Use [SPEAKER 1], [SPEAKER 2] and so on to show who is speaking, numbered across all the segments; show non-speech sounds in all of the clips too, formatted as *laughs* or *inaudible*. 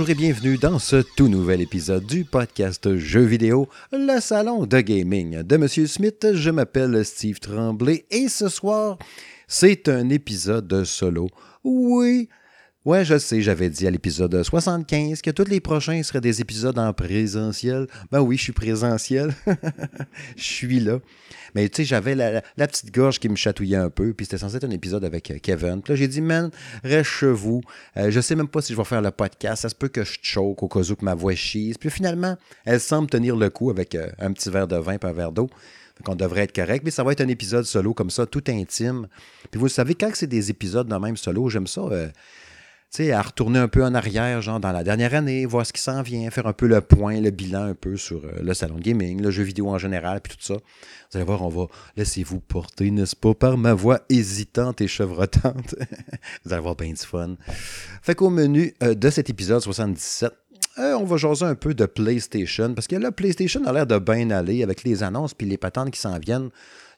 [SPEAKER 1] Bonjour et bienvenue dans ce tout nouvel épisode du podcast Jeux vidéo, le salon de gaming de Monsieur Smith. Je m'appelle Steve Tremblay et ce soir, c'est un épisode solo. Oui, Ouais, je sais, j'avais dit à l'épisode 75 que tous les prochains seraient des épisodes en présentiel. Ben oui, je suis présentiel. *laughs* je suis là. Mais tu sais, j'avais la, petite gorge qui me chatouillait un peu, puis c'était censé être un épisode avec euh, Kevin. Puis là, j'ai dit, man, reste chez vous. Euh, je sais même pas si je vais faire le podcast. Ça se peut que je choke au cas où que ma voix chise. Puis finalement, elle semble tenir le coup avec euh, un petit verre de vin et un verre d'eau. qu'on devrait être correct, mais ça va être un épisode solo comme ça, tout intime. Puis vous savez, quand c'est des épisodes de même solo, j'aime ça sais, à retourner un peu en arrière, genre dans la dernière année, voir ce qui s'en vient, faire un peu le point, le bilan un peu sur euh, le salon de gaming, le jeu vidéo en général, puis tout ça. Vous allez voir, on va laissez-vous porter, n'est-ce pas, par ma voix hésitante et chevrotante. *laughs* vous allez avoir bien du fun. Fait qu'au menu euh, de cet épisode 77, euh, on va jaser un peu de PlayStation, parce que là, PlayStation a l'air de bien aller avec les annonces puis les patentes qui s'en viennent.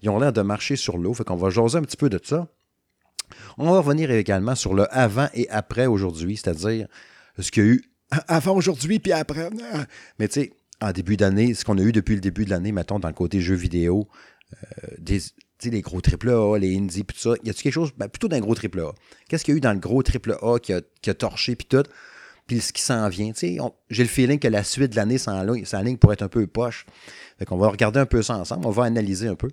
[SPEAKER 1] Ils ont l'air de marcher sur l'eau, fait qu'on va jaser un petit peu de ça. On va revenir également sur le avant et après aujourd'hui, c'est-à-dire ce qu'il y a eu *laughs* avant aujourd'hui puis après. Mais tu sais, en début d'année, ce qu'on a eu depuis le début de l'année, mettons, dans le côté jeux vidéo, euh, des, les gros AAA, les indies, tout ça, y a-t-il quelque chose, ben, plutôt d'un gros AAA? Qu'est-ce qu'il y a eu dans le gros AAA qui a, qui a torché puis tout? Puis ce qui s'en vient, j'ai le feeling que la suite de l'année s'enligne pour être un peu poche. Fait qu'on va regarder un peu ça ensemble, on va analyser un peu.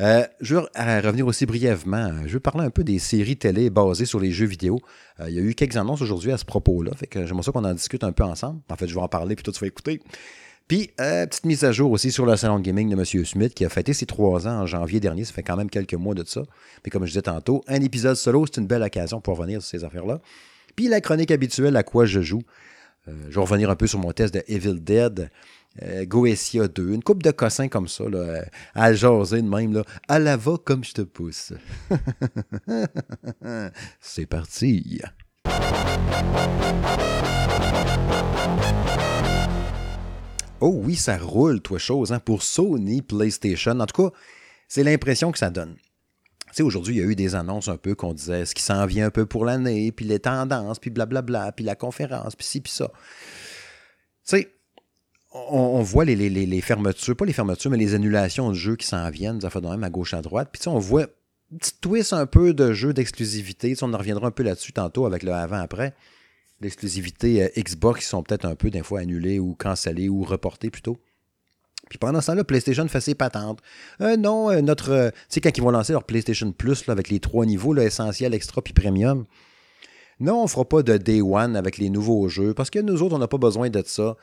[SPEAKER 1] Euh, je veux revenir aussi brièvement. Je veux parler un peu des séries télé basées sur les jeux vidéo. Euh, il y a eu quelques annonces aujourd'hui à ce propos-là. Fait que j'aimerais ça qu'on en discute un peu ensemble. En fait, je vais en parler, puis toi, tu vas écouter. Puis, euh, petite mise à jour aussi sur le salon gaming de M. Smith qui a fêté ses trois ans en janvier dernier. Ça fait quand même quelques mois de ça. Mais comme je disais tantôt, un épisode solo, c'est une belle occasion pour revenir sur ces affaires-là. Puis la chronique habituelle à quoi je joue? je vais revenir un peu sur mon test de Evil Dead. Euh, Goetia 2, une coupe de cossins comme ça, là, à jaser de même, à la va comme je te pousse. *laughs* C'est parti. Oh oui, ça roule, toi, chose, hein, pour Sony PlayStation. En tout cas, c'est l'impression que ça donne. Tu sais, aujourd'hui, il y a eu des annonces un peu qu'on disait ce qui s'en vient un peu pour l'année, puis les tendances, puis blablabla, puis la conférence, puis ci, puis ça. Tu sais, on, voit les, fermetures, pas les fermetures, mais les annulations de jeux qui s'en viennent, ça fait de même à gauche à droite. Puis on voit un petit twist un peu de jeux d'exclusivité. On en reviendra un peu là-dessus tantôt avec le avant-après. L'exclusivité euh, Xbox qui sont peut-être un peu des fois annulées ou cancellées ou reportées plutôt. Puis pendant ce temps-là, PlayStation fait ses patentes. Euh, non, euh, notre. tu sais, quand ils vont lancer leur PlayStation Plus avec les trois niveaux, là, essentiel, extra puis premium. Non, on fera pas de Day One avec les nouveaux jeux parce que nous autres, on n'a pas besoin de ça.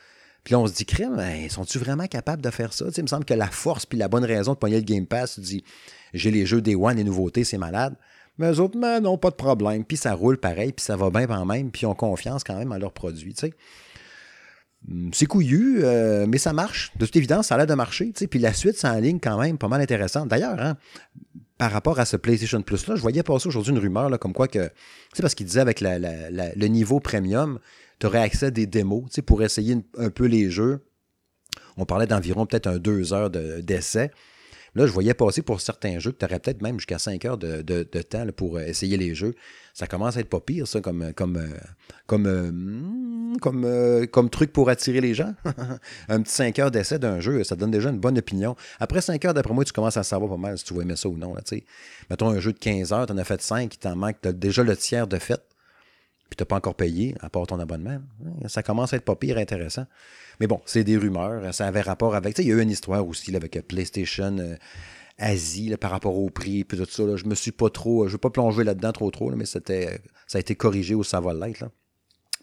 [SPEAKER 1] Puis là, on se dit, crème, sont-ils vraiment capables de faire ça? il me semble que la force puis la bonne raison de pogner le Game Pass, tu dis, j'ai les jeux Day One, les nouveautés, c'est malade. Mais eux autres, mais non, pas de problème. Puis ça roule pareil, puis ça va bien quand même, puis ils ont confiance quand même en leurs produits, sais. Hum, c'est couillu, euh, mais ça marche. De toute évidence, ça a l'air de marcher. sais. Puis la suite, c'est en ligne quand même pas mal intéressante. D'ailleurs, hein, par rapport à ce PlayStation Plus-là, je voyais passer aujourd'hui une rumeur là, comme quoi que, c'est parce qu'il disait avec le niveau premium, tu aurais accès à des démos pour essayer un peu les jeux. On parlait d'environ peut-être un deux heures d'essai. Là, je voyais passer pour certains jeux que tu aurais peut-être même jusqu'à 5 heures de, temps pour euh, essayer les jeux. Ça commence à être pas pire, ça, comme, comme, euh, comme, euh, comme, comme truc pour attirer les gens. *laughs* un petit 5 heures d'essai d'un jeu, ça donne déjà une bonne opinion. Après 5 heures, d'après moi, tu commences à savoir pas mal si tu vas aimer ça ou non. Là, Mettons un jeu de 15 heures, tu en as fait 5, il t'en manque, tu as déjà le tiers de fait puis tu n'as pas encore payé, à part ton abonnement. Ça commence à être pas pire intéressant. Mais bon, c'est des rumeurs. Ça avait rapport avec. Tu sais, il y a eu une histoire aussi avec PlayStation euh, Asie par rapport au prix, puis tout ça. Là. Je me suis pas trop. Je ne veux pas plonger là-dedans trop trop, mais ça a été corrigé au savoir l'être.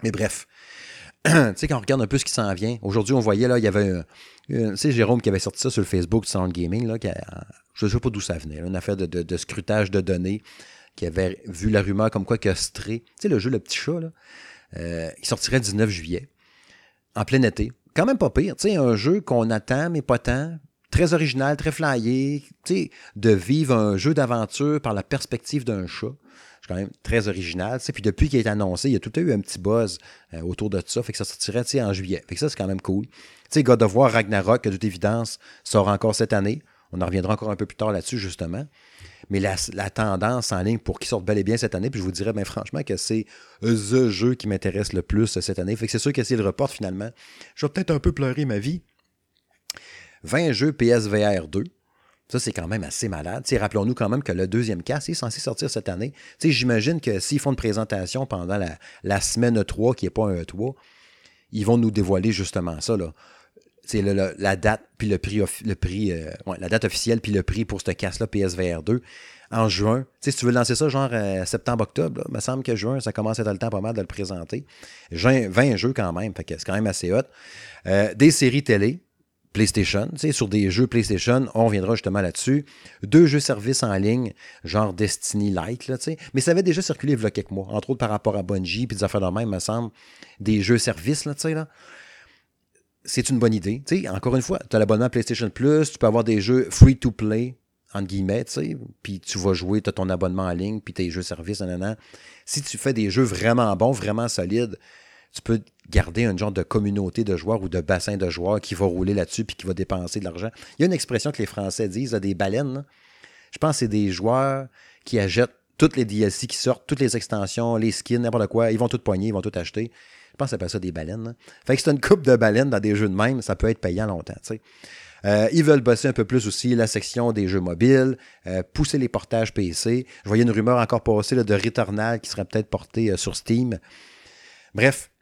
[SPEAKER 1] Mais bref. *clears throat* tu sais, quand on regarde un peu ce qui s'en vient, aujourd'hui, on voyait, là, il y avait. tu sais, Jérôme qui avait sorti ça sur le Facebook de Sound Gaming, là, je ne sais pas d'où ça venait, une affaire de, de, scrutage de données qui avait vu la rumeur comme quoi que Stray, tu sais, le jeu Le Petit Chat, là, euh, il sortirait le 19 juillet, en plein été. Quand même pas pire, tu sais, un jeu qu'on attend, mais pas tant. Très original, très flyé, tu sais, de vivre un jeu d'aventure par la perspective d'un chat. C'est quand même très original. Tu sais, puis depuis qu'il été annoncé, il y a tout eu un petit buzz euh, autour de ça. Fait que ça sortirait tu sais, en juillet. Fait que ça, c'est quand même cool. Tu sais, God of War Ragnarok, de toute évidence, sort encore cette année. On en reviendra encore un peu plus tard là-dessus, justement. Mais la, tendance en ligne pour qu'il sorte bel et bien cette année, puis je vous dirais bien franchement que c'est the jeu qui m'intéresse le plus cette année. Fait que c'est sûr que s'il le reporte finalement, je vais peut-être un peu pleurer ma vie. 20 jeux PSVR 2. Ça, c'est quand même assez malade. Rappelons-nous quand même que le deuxième casque est censé sortir cette année. J'imagine que s'ils font une présentation pendant la, semaine 3, qui n'est pas un E3, ils vont nous dévoiler justement ça. La date, puis le prix, le prix euh, la date officielle, puis le prix pour ce casque-là, PSVR 2, en juin. si tu veux lancer ça genre euh, septembre-octobre, il me semble que juin, ça commence à être le temps pas mal de le présenter. 20 jeux quand même, c'est quand même assez hot. Euh, des séries télé, PlayStation. sur des jeux PlayStation, on reviendra justement là-dessus. Deux jeux services en ligne, genre Destiny Light, là, mais ça avait déjà circulé il y a quelques mois, entre autres par rapport à Bungie, puis des affaires de même, me semble, des jeux services, là, tu sais, là. C'est une bonne idée. encore une fois, tu as l'abonnement PlayStation Plus, tu peux avoir des jeux free to play, entre guillemets, puis tu vas jouer, tu as ton abonnement en ligne, puis tes jeux services, nan, Si tu fais des jeux vraiment bons, vraiment solides, tu peux garder un genre de communauté de joueurs ou de bassin de joueurs qui va rouler là-dessus puis qui va dépenser de l'argent. Il y a une expression que les Français disent, des baleines. Je pense que c'est des joueurs qui achètent toutes les DLC qui sortent, toutes les extensions, les skins, n'importe quoi. Ils vont tout poigner, ils vont tout acheter. Je pense que ça ça des baleines. Fait que c'est une coupe de baleines dans des jeux de même, ça peut être payant longtemps. Euh, ils veulent bosser un peu plus aussi la section des jeux mobiles, euh, pousser les portages PC. Je voyais une rumeur encore passer de Returnal qui serait peut-être porté euh, sur Steam. Bref,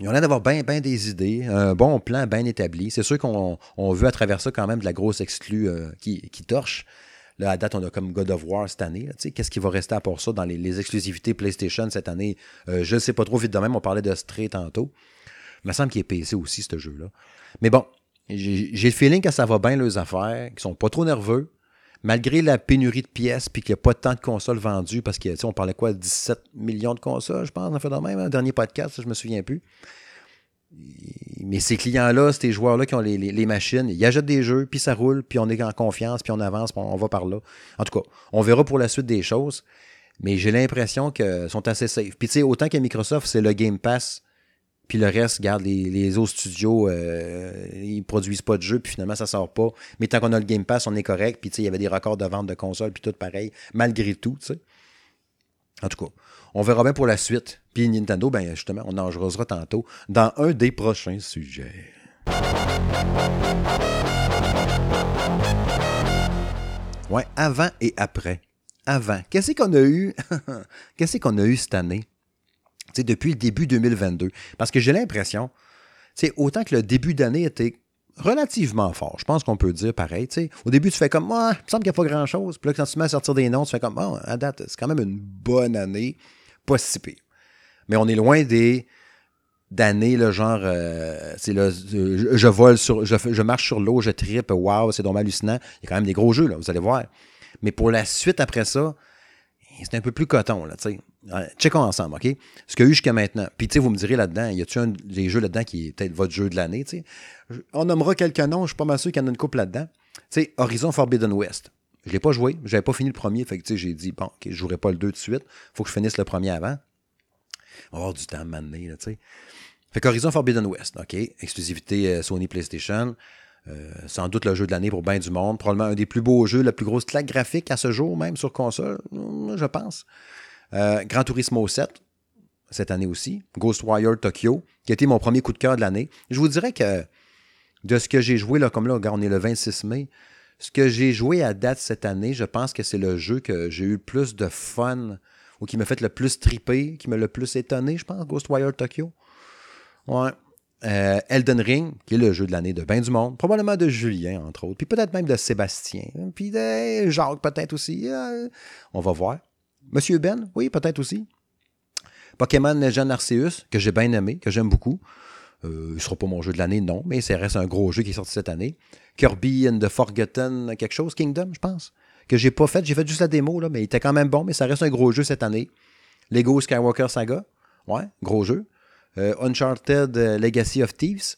[SPEAKER 1] ils ont l'air d'avoir bien des idées, un bon plan bien établi. C'est sûr qu'on veut à travers ça quand même de la grosse exclue euh, qui, torche. Là, à date, on a comme God of War cette année. Qu'est-ce qui va rester à part ça dans les, exclusivités PlayStation cette année? Euh, je ne sais pas trop vite de même. On parlait de Stray tantôt. Il me semble qu'il est PC aussi, ce jeu-là. Mais bon, j'ai le feeling que ça va bien leurs affaires, qu'ils sont pas trop nerveux malgré la pénurie de pièces, puis qu'il n'y a pas tant de consoles vendues, parce qu'on parlait quoi, 17 millions de consoles, je pense, en fait, même, hein, dernier podcast, je me souviens plus. Mais ces clients-là, ces joueurs-là qui ont les, machines, ils achètent des jeux, puis ça roule, puis on est en confiance, puis on avance, puis on, va par là. En tout cas, on verra pour la suite des choses, mais j'ai l'impression qu'ils sont assez safe. Puis tu sais, autant que Microsoft, c'est le Game Pass puis le reste, regarde, les, autres studios, euh, ils produisent pas de jeux, puis finalement, ça sort pas. Mais tant qu'on a le Game Pass, on est correct. Puis, tu sais, il y avait des records de vente de consoles, puis tout pareil, malgré tout, tu sais. En tout cas, on verra bien pour la suite. Puis Nintendo, ben justement, on en tantôt dans un des prochains sujets. Ouais, avant et après. Avant. Qu'est-ce qu'on a eu? *laughs* Qu'est-ce qu'on a eu cette année? depuis le début 2022. Parce que j'ai l'impression, autant que le début d'année était relativement fort, je pense qu'on peut dire pareil. Au début, tu fais comme, ah, il me semble qu'il n'y a pas grand-chose. Puis là, quand tu mets à sortir des noms, tu fais comme, oh, à date, c'est quand même une bonne année, pas si pire. Mais on est loin des d'années, le genre, euh, c'est je, vole sur, je, marche sur l'eau, je tripe, waouh, c'est donc hallucinant. Il y a quand même des gros jeux, là, vous allez voir. Mais pour la suite après ça, c'est un peu plus coton, là, tu sais. Checkons ensemble, OK? Ce qu'il y a eu jusqu'à maintenant. Puis, tu sais, vous me direz là-dedans, y a-tu un des jeux là-dedans qui est peut-être votre jeu de l'année, tu sais? On nommera quelques noms, je suis pas mal sûr qu'il y en a une couple là-dedans. Tu sais, Horizon Forbidden West. Je l'ai pas joué, j'avais pas fini le premier, fait que, j'ai dit, bon, OK, je jouerai pas le 2 tout de suite, faut que je finisse le premier avant. On va avoir du temps à m'amener, là, tu sais. Fait qu'Horizon Forbidden West, OK? Exclusivité euh, Sony PlayStation. Euh, sans doute le jeu de l'année pour bien du monde. Probablement un des plus beaux jeux, la plus grosse claque graphique à ce jour, même sur console, je pense. Euh, Gran Turismo 7, cette année aussi. Ghostwire Tokyo, qui a été mon premier coup de cœur de l'année. Je vous dirais que de ce que j'ai joué, là, comme là, on est le 26 mai, ce que j'ai joué à date cette année, je pense que c'est le jeu que j'ai eu le plus de fun ou qui m'a fait le plus triper, qui m'a le plus étonné, je pense, Ghostwire Tokyo. Ouais. Euh, Elden Ring, qui est le jeu de l'année de Ben du Monde, probablement de Julien, entre autres, puis peut-être même de Sébastien, puis de Jacques, peut-être aussi. Euh, on va voir. Monsieur Ben, oui, peut-être aussi. Pokémon Legend Arceus, que j'ai bien aimé, que j'aime beaucoup. Euh, il ne sera pas mon jeu de l'année, non, mais ça reste un gros jeu qui est sorti cette année. Kirby and the Forgotten, quelque chose, Kingdom, je pense, que j'ai pas fait. J'ai fait juste la démo, là, mais il était quand même bon, mais ça reste un gros jeu cette année. Lego Skywalker Saga, ouais, gros jeu. Euh, Uncharted euh, Legacy of Thieves,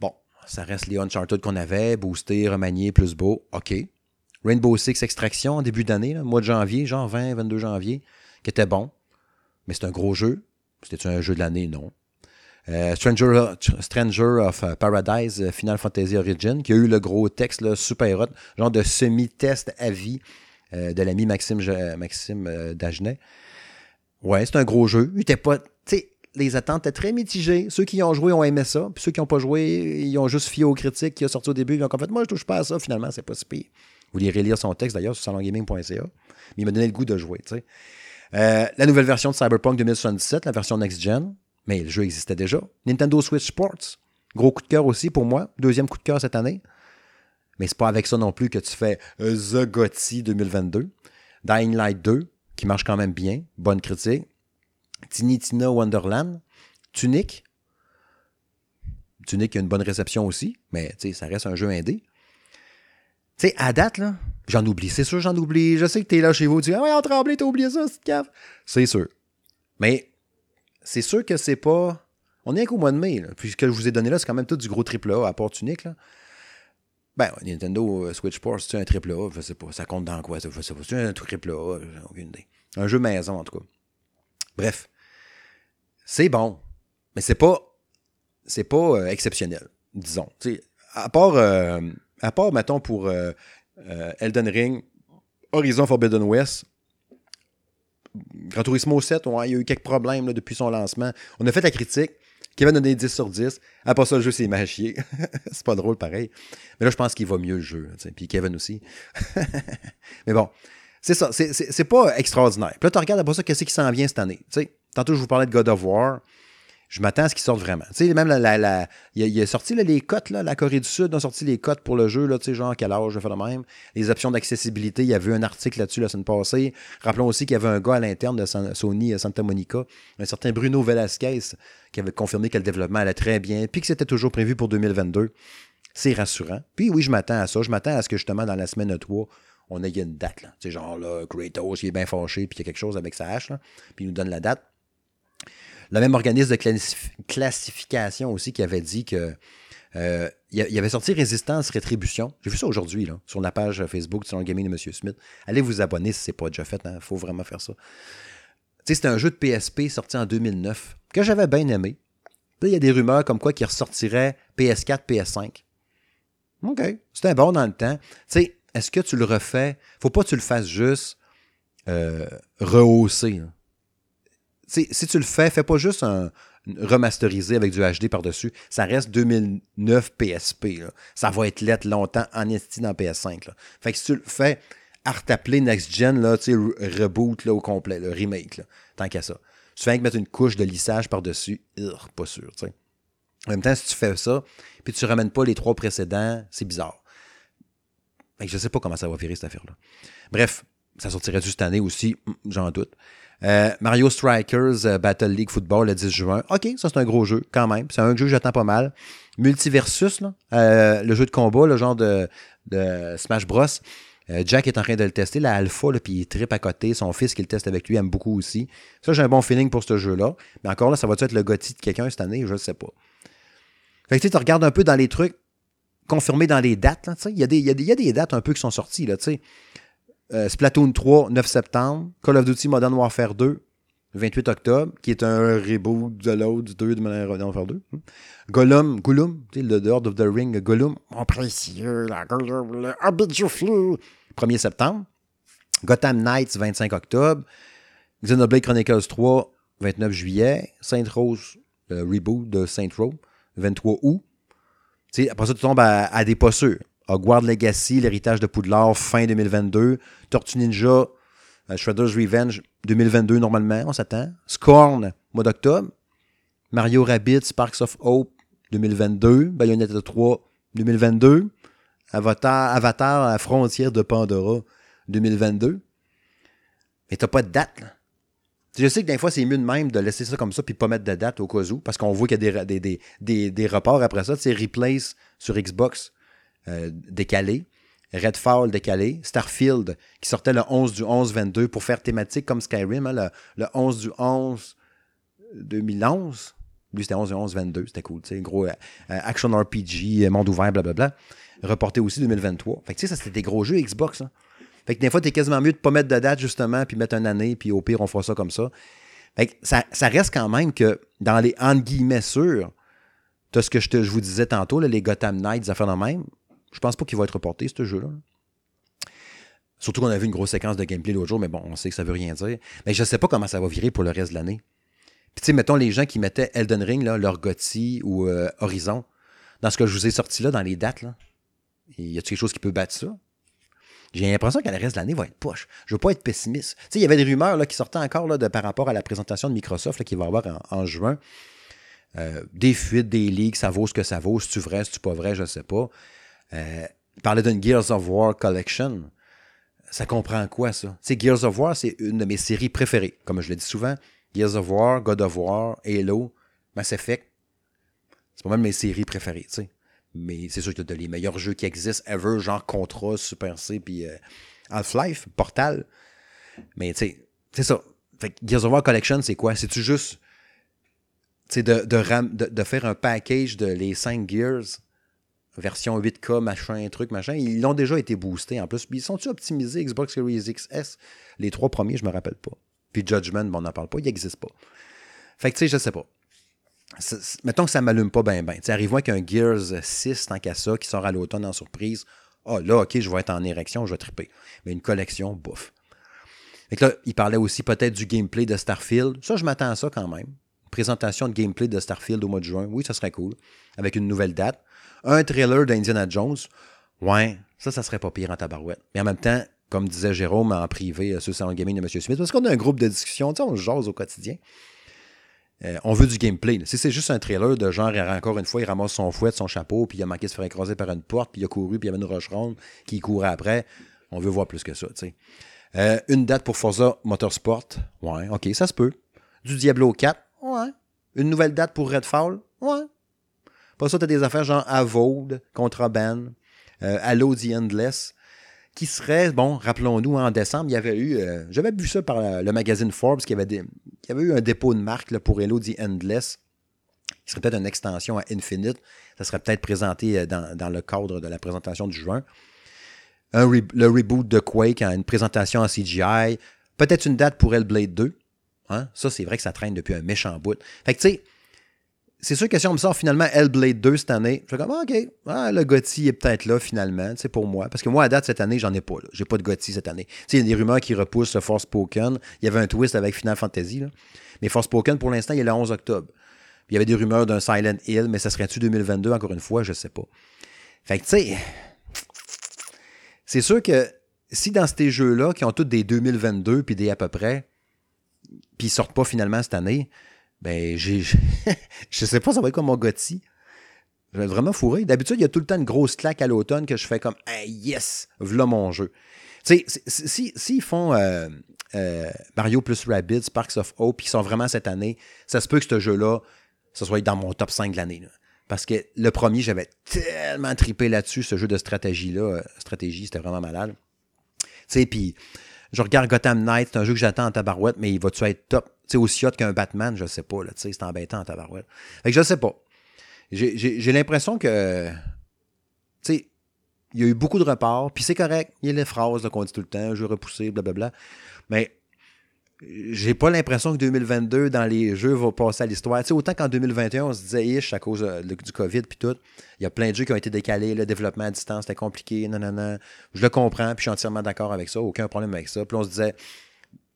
[SPEAKER 1] bon, ça reste les Uncharted qu'on avait, boosté, remanié, plus beau, ok. Rainbow Six Extraction début d'année, mois de janvier, genre 20, 22 janvier, qui était bon. Mais c'est un gros jeu. C'était un jeu de l'année? Non. Euh, Stranger, of euh, Paradise euh, Final Fantasy Origin, qui a eu le gros texte super hot, genre de semi-test à vie de l'ami Maxime, Maxime Dagenet. Ouais, c'est un gros jeu. Il était pas. Les attentes étaient très mitigées. Ceux qui ont joué ont aimé ça, puis ceux qui n'ont pas joué, ils ont juste fié aux critiques qui ont sorti au début. Ils ont en fait, moi, je touche pas à ça, finalement, c'est pas si pire. Vous lirez lire son texte d'ailleurs sur salongaming.ca. Mais il m'a donné le goût de jouer. Euh, la nouvelle version de Cyberpunk 2077, la version next-gen, mais le jeu existait déjà. Nintendo Switch Sports, gros coup de cœur aussi pour moi. Deuxième coup de cœur cette année. Mais c'est pas avec ça non plus que tu fais The Gotti 2022. Dying Light 2, qui marche quand même bien, bonne critique. Tiny Tina Wonderland, Tunic. Tunic a une bonne réception aussi, mais ça reste un jeu indé. Tu sais, à date, là, j'en oublie. C'est sûr, j'en oublie. Je sais que t'es là chez vous, tu dis, ah ouais, on tremblé, t'as oublié ça, cette cave. C'est sûr. Mais c'est sûr que c'est pas. On est qu'au mois de mai, là. Puis ce que je vous ai donné là, c'est quand même tout du gros triple A à part Tunic, là. Ben, Nintendo euh, Switch Sports, c'est un triple A, je sais pas. Ça compte dans quoi? Je sais. C'est un triple A, j'ai aucune idée. Un jeu maison, en tout cas. Bref. C'est bon. Mais c'est pas. C'est pas euh, exceptionnel, disons. Euh, à part, mettons, pour Elden Ring, Horizon Forbidden West, Gran Turismo 7, il y a eu quelques problèmes depuis son lancement. On a fait la critique. Kevin a donné 10 sur 10. Après ça, le jeu s'est mâché. *laughs* c'est pas drôle pareil. Mais là, je pense qu'il va mieux le jeu. Puis Kevin aussi. *laughs* Mais bon, c'est ça. C'est pas extraordinaire. Puis là, tu regardes après ça, qu'est-ce qui s'en vient cette année. tantôt, je vous parlais de God of War je m'attends à ce qu'il sorte vraiment. Tu sais, même la, il, a, sorti les cotes, là, la Corée du Sud a sorti les cotes pour le jeu, là, tu sais, genre quel âge je fais le même. Les options d'accessibilité, il y avait un article là-dessus la semaine passée. Rappelons aussi qu'il y avait un gars à l'interne de Sony à Santa Monica, un certain Bruno Velasquez, qui avait confirmé que le développement allait très bien, puis que c'était toujours prévu pour 2022. C'est rassurant. Puis oui, je m'attends à ça. Je m'attends à ce que justement dans la semaine 3, on ait une date. Tu sais, genre là, Kratos, il est bien fâché, puis il y a quelque chose avec sa hache, là, puis il nous donne la date le même organisme de classification aussi qui avait dit que euh, il avait sorti Résistance Rétribution. J'ai vu ça aujourd'hui sur la page Facebook de le Gaming de M. Smith. Allez vous abonner si ce n'est pas déjà fait. Il hein. faut vraiment faire ça. C'était un jeu de PSP sorti en 2009 que j'avais bien aimé. il y a des rumeurs comme quoi qu'il ressortirait PS4, PS5. OK. C'était bon dans le temps. est-ce que tu le refais? Faut pas que tu le fasses juste euh, rehausser si tu le fais, fais pas juste un remasterisé avec du HD par-dessus. Ça reste 2009 PSP. Ça va être lettre longtemps en esti dans PS5. Fait que si tu le fais, artapler Next Gen, là, reboot là, au complet, le remake, tant qu'à ça. Tu fais mettre une couche de lissage par-dessus, pas sûr. En même temps, si tu fais ça, puis tu ramènes pas les trois précédents, c'est bizarre. Fait que je sais pas comment ça va virer cette affaire-là. Bref, ça sortirait juste cette année aussi, j'en doute. Euh, Mario Strikers euh, Battle League Football le 10 juin. OK, ça c'est un gros jeu quand même. C'est un jeu que j'attends pas mal. Multiversus, euh, le jeu de combat, le genre de, Smash Bros. Jack est en train de le tester, la alpha, puis il tripe à côté. Son fils qui le teste avec lui aime beaucoup aussi. Ça, j'ai un bon feeling pour ce jeu-là. Mais encore là, ça va être le Gotti de quelqu'un cette année? Je ne sais pas. Fait que tu regardes un peu dans les trucs confirmés dans les dates. Il y, a des dates un peu qui sont sorties. Là, euh, Splatoon 3, 9 septembre. Call of Duty Modern Warfare 2, 28 octobre, qui est un reboot de l'autre 2 de Modern Warfare 2. Hmm. Gollum, Gollum, le The Lord of the Ring, Gollum, mon précieux, la Gollum, le Hobbit du 1er septembre. Gotham Knights, 25 octobre. Xenoblade Chronicles 3, 29 juillet. Saint Rose, le reboot de Saint Rose, 23 août. après ça, tu tombes à, à des pas sûrs. Hogwarts Legacy, l'héritage de Poudlard, fin 2022. Tortue Ninja, euh, Shredder's Revenge, 2022 normalement, on s'attend. Scorn, mois d'octobre. Mario Rabbit, Sparks of Hope, 2022. Bayonetta 3, 2022. Avatar, Avatar à frontière de Pandora, 2022. Mais t'as pas de date, là. Je sais que des fois, c'est mieux de même de laisser ça comme ça puis pas mettre de date au cas où, parce qu'on voit qu'il y a des, des, des, des, reports après ça. C'est Replace sur Xbox euh, décalé. Redfall décalé, Starfield qui sortait le 11 du 11 22 pour faire thématique comme Skyrim, hein, le, 11 du 11 2011. Lui, c'était 11 du 11 22, c'était cool, tu gros euh, euh, action RPG, monde ouvert, blablabla. Reporté aussi 2023. Fait que tu sais, ça c'était des gros jeux Xbox. Hein. Fait que des fois, t'es quasiment mieux de pas mettre de date justement, puis mettre une année, puis au pire, on fera ça comme ça. Fait que ça, reste quand même que dans les entre guillemets sûrs, t'as ce que je, te, vous disais tantôt, les Gotham Knights, affaires de même je pense pas qu'il va être reporté, ce jeu-là. Surtout qu'on a vu une grosse séquence de gameplay l'autre jour, mais bon, on sait que ça veut rien dire. Mais je ne sais pas comment ça va virer pour le reste de l'année. Puis tu sais, mettons les gens qui mettaient Elden Ring, là, leur Gotti ou euh, Horizon, dans ce que je vous ai sorti là, dans les dates, là, y a quelque chose qui peut battre ça? J'ai l'impression que le reste de l'année va être poche. Je veux pas être pessimiste. Tu sais, il y avait des rumeurs là, qui sortaient encore là, de, par rapport à la présentation de Microsoft qui va avoir en, juin. Euh, des fuites, des leaks, ça vaut ce que ça vaut. Si tu vrai, si tu pas vrai, je sais pas. Euh, parlait d'une Gears of War Collection ça comprend quoi, ça? Gears of War, c'est une de mes séries préférées. Comme je le dis souvent, Gears of War, God of War, Halo, Mass Effect. C'est pas mal mes séries préférées, tu sais. Mais c'est sûr que tu les meilleurs jeux qui existent ever, genre Contra, Super C, puis euh, Half-Life, Portal. Mais tu sais, c'est ça. Fait Gears of War Collection, c'est quoi? C'est-tu juste de, de, de, faire un package de les 5 Gears version 8K, machin, truc, machin, ils ont déjà été boostés en plus. Puis ils sont-ils optimisés Xbox Series XS Les trois premiers, je me rappelle pas. Puis Judgment, bon, on n'en parle pas, il n'existe pas. Fait que tu sais, je sais pas. mettons que ça m'allume pas bien, bien. Arrive-moi qu'un Gears 6, tant qu'à ça, qui sort à l'automne en surprise. Ah, oh, là, ok, je vais être en érection, je vais triper. Mais une collection, bouffe. Fait que là, il parlait aussi peut-être du gameplay de Starfield. Ça, je m'attends à ça quand même. Présentation de gameplay de Starfield au mois de juin. Oui, ça serait cool. Avec une nouvelle date un trailer d'Indiana Jones, ouais, ça, ça serait pas pire en tabarouette. Mais en même temps, comme disait Jérôme en privé sur le salon gaming de M. Smith, parce qu'on a un groupe de discussion, tu sais, on jase au quotidien. Euh, on veut du gameplay. Si c'est juste un trailer de genre, encore une fois, il ramasse son fouet, son chapeau, puis il a manqué de se faire écraser par une porte, puis il a couru, puis il y avait une roche ronde qui courait après, on veut voir plus que ça, tu sais. Euh, une date pour Forza Motorsport, ouais, ok, ça se peut. Du Diablo 4, ouais. Une nouvelle date pour Redfall, ouais. Pas ça, tu as des affaires genre Avold, Contraband, euh, The Endless, qui serait, bon, rappelons-nous, en décembre, il y avait eu, euh, j'avais vu ça par le magazine Forbes, qui avait, avait eu un dépôt de marque pour Halo The Endless, qui serait peut-être une extension à Infinite. Ça serait peut-être présenté euh, dans, le cadre de la présentation du juin. le reboot de Quake, une présentation en CGI. Peut-être une date pour Hellblade 2. Hein? Ça, c'est vrai que ça traîne depuis un méchant bout. Fait que, tu sais, c'est sûr que si on me sort finalement Hellblade 2 cette année, je fais comme, ah, OK, ah, le Gotti est peut-être là finalement, c'est pour moi. Parce que moi, à date, cette année, j'en ai pas. J'ai pas de Gotti cette année. Il y a des rumeurs qui repoussent le Force Spoken. Il y avait un twist avec Final Fantasy. Là. Mais Force Spoken, pour l'instant, il est le 11 octobre. il y avait des rumeurs d'un Silent Hill, mais ça serait-tu 2022, encore une fois, je sais pas. Fait que, tu sais, c'est sûr que si dans ces jeux-là, qui ont tous des 2022 puis des à peu près, puis ils sortent pas finalement cette année, ben, j'ai. *laughs* je sais pas, ça va être comme mon Gotti. Je vais être vraiment fourré. D'habitude, il y a tout le temps une grosse claque à l'automne que je fais comme hey, yes, voilà mon jeu. Tu sais, s'ils si, font euh, euh, Mario plus Rabbids, Sparks of Hope, qui sont vraiment cette année, ça se peut que ce jeu-là, ça soit dans mon top 5 de l'année. Parce que le premier, j'avais tellement tripé là-dessus, ce jeu de stratégie-là. Euh, stratégie, c'était vraiment malade. Tu sais, puis je regarde Gotham Knight, c'est un jeu que j'attends en tabarouette, mais il va-tu être top? sais, aussi hot qu'un Batman, je sais pas, là, c'est embêtant en tabarouette. Fait que je sais pas. J'ai l'impression que, tu sais, il y a eu beaucoup de reports, puis c'est correct, il y a les phrases qu'on dit tout le temps, jeu repoussé, blablabla. Mais j'ai pas l'impression que 2022, dans les jeux, va passer à l'histoire. Tu sais, autant qu'en 2021, on se disait, ish, à cause euh, du COVID, puis tout, il y a plein de jeux qui ont été décalés, le développement à distance, c'était compliqué, non, non, non. Je le comprends, puis je suis entièrement d'accord avec ça, aucun problème avec ça. Puis on se disait,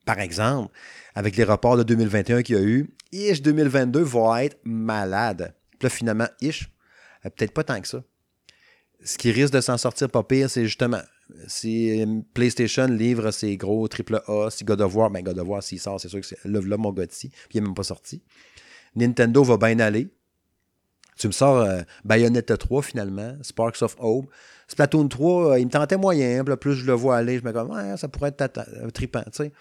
[SPEAKER 1] par exemple, avec les reports de 2021 qu'il y a eu, Ish 2022 va être malade. Puis là, finalement, Ish, euh, peut-être pas tant que ça. Ce qui risque de s'en sortir pas pire, c'est justement si euh, PlayStation livre ses gros AAA, si God of War, ben God of War, s'il sort, c'est sûr que c'est là, mon Gotti, puis il n'est même pas sorti. Nintendo va bien aller. Tu me sors euh, Bayonetta 3 finalement, Sparks of Hope. Splatoon 3, il me tentait moyen, plus je le vois aller, je me dis, ouais, ça pourrait être trippant, tu sais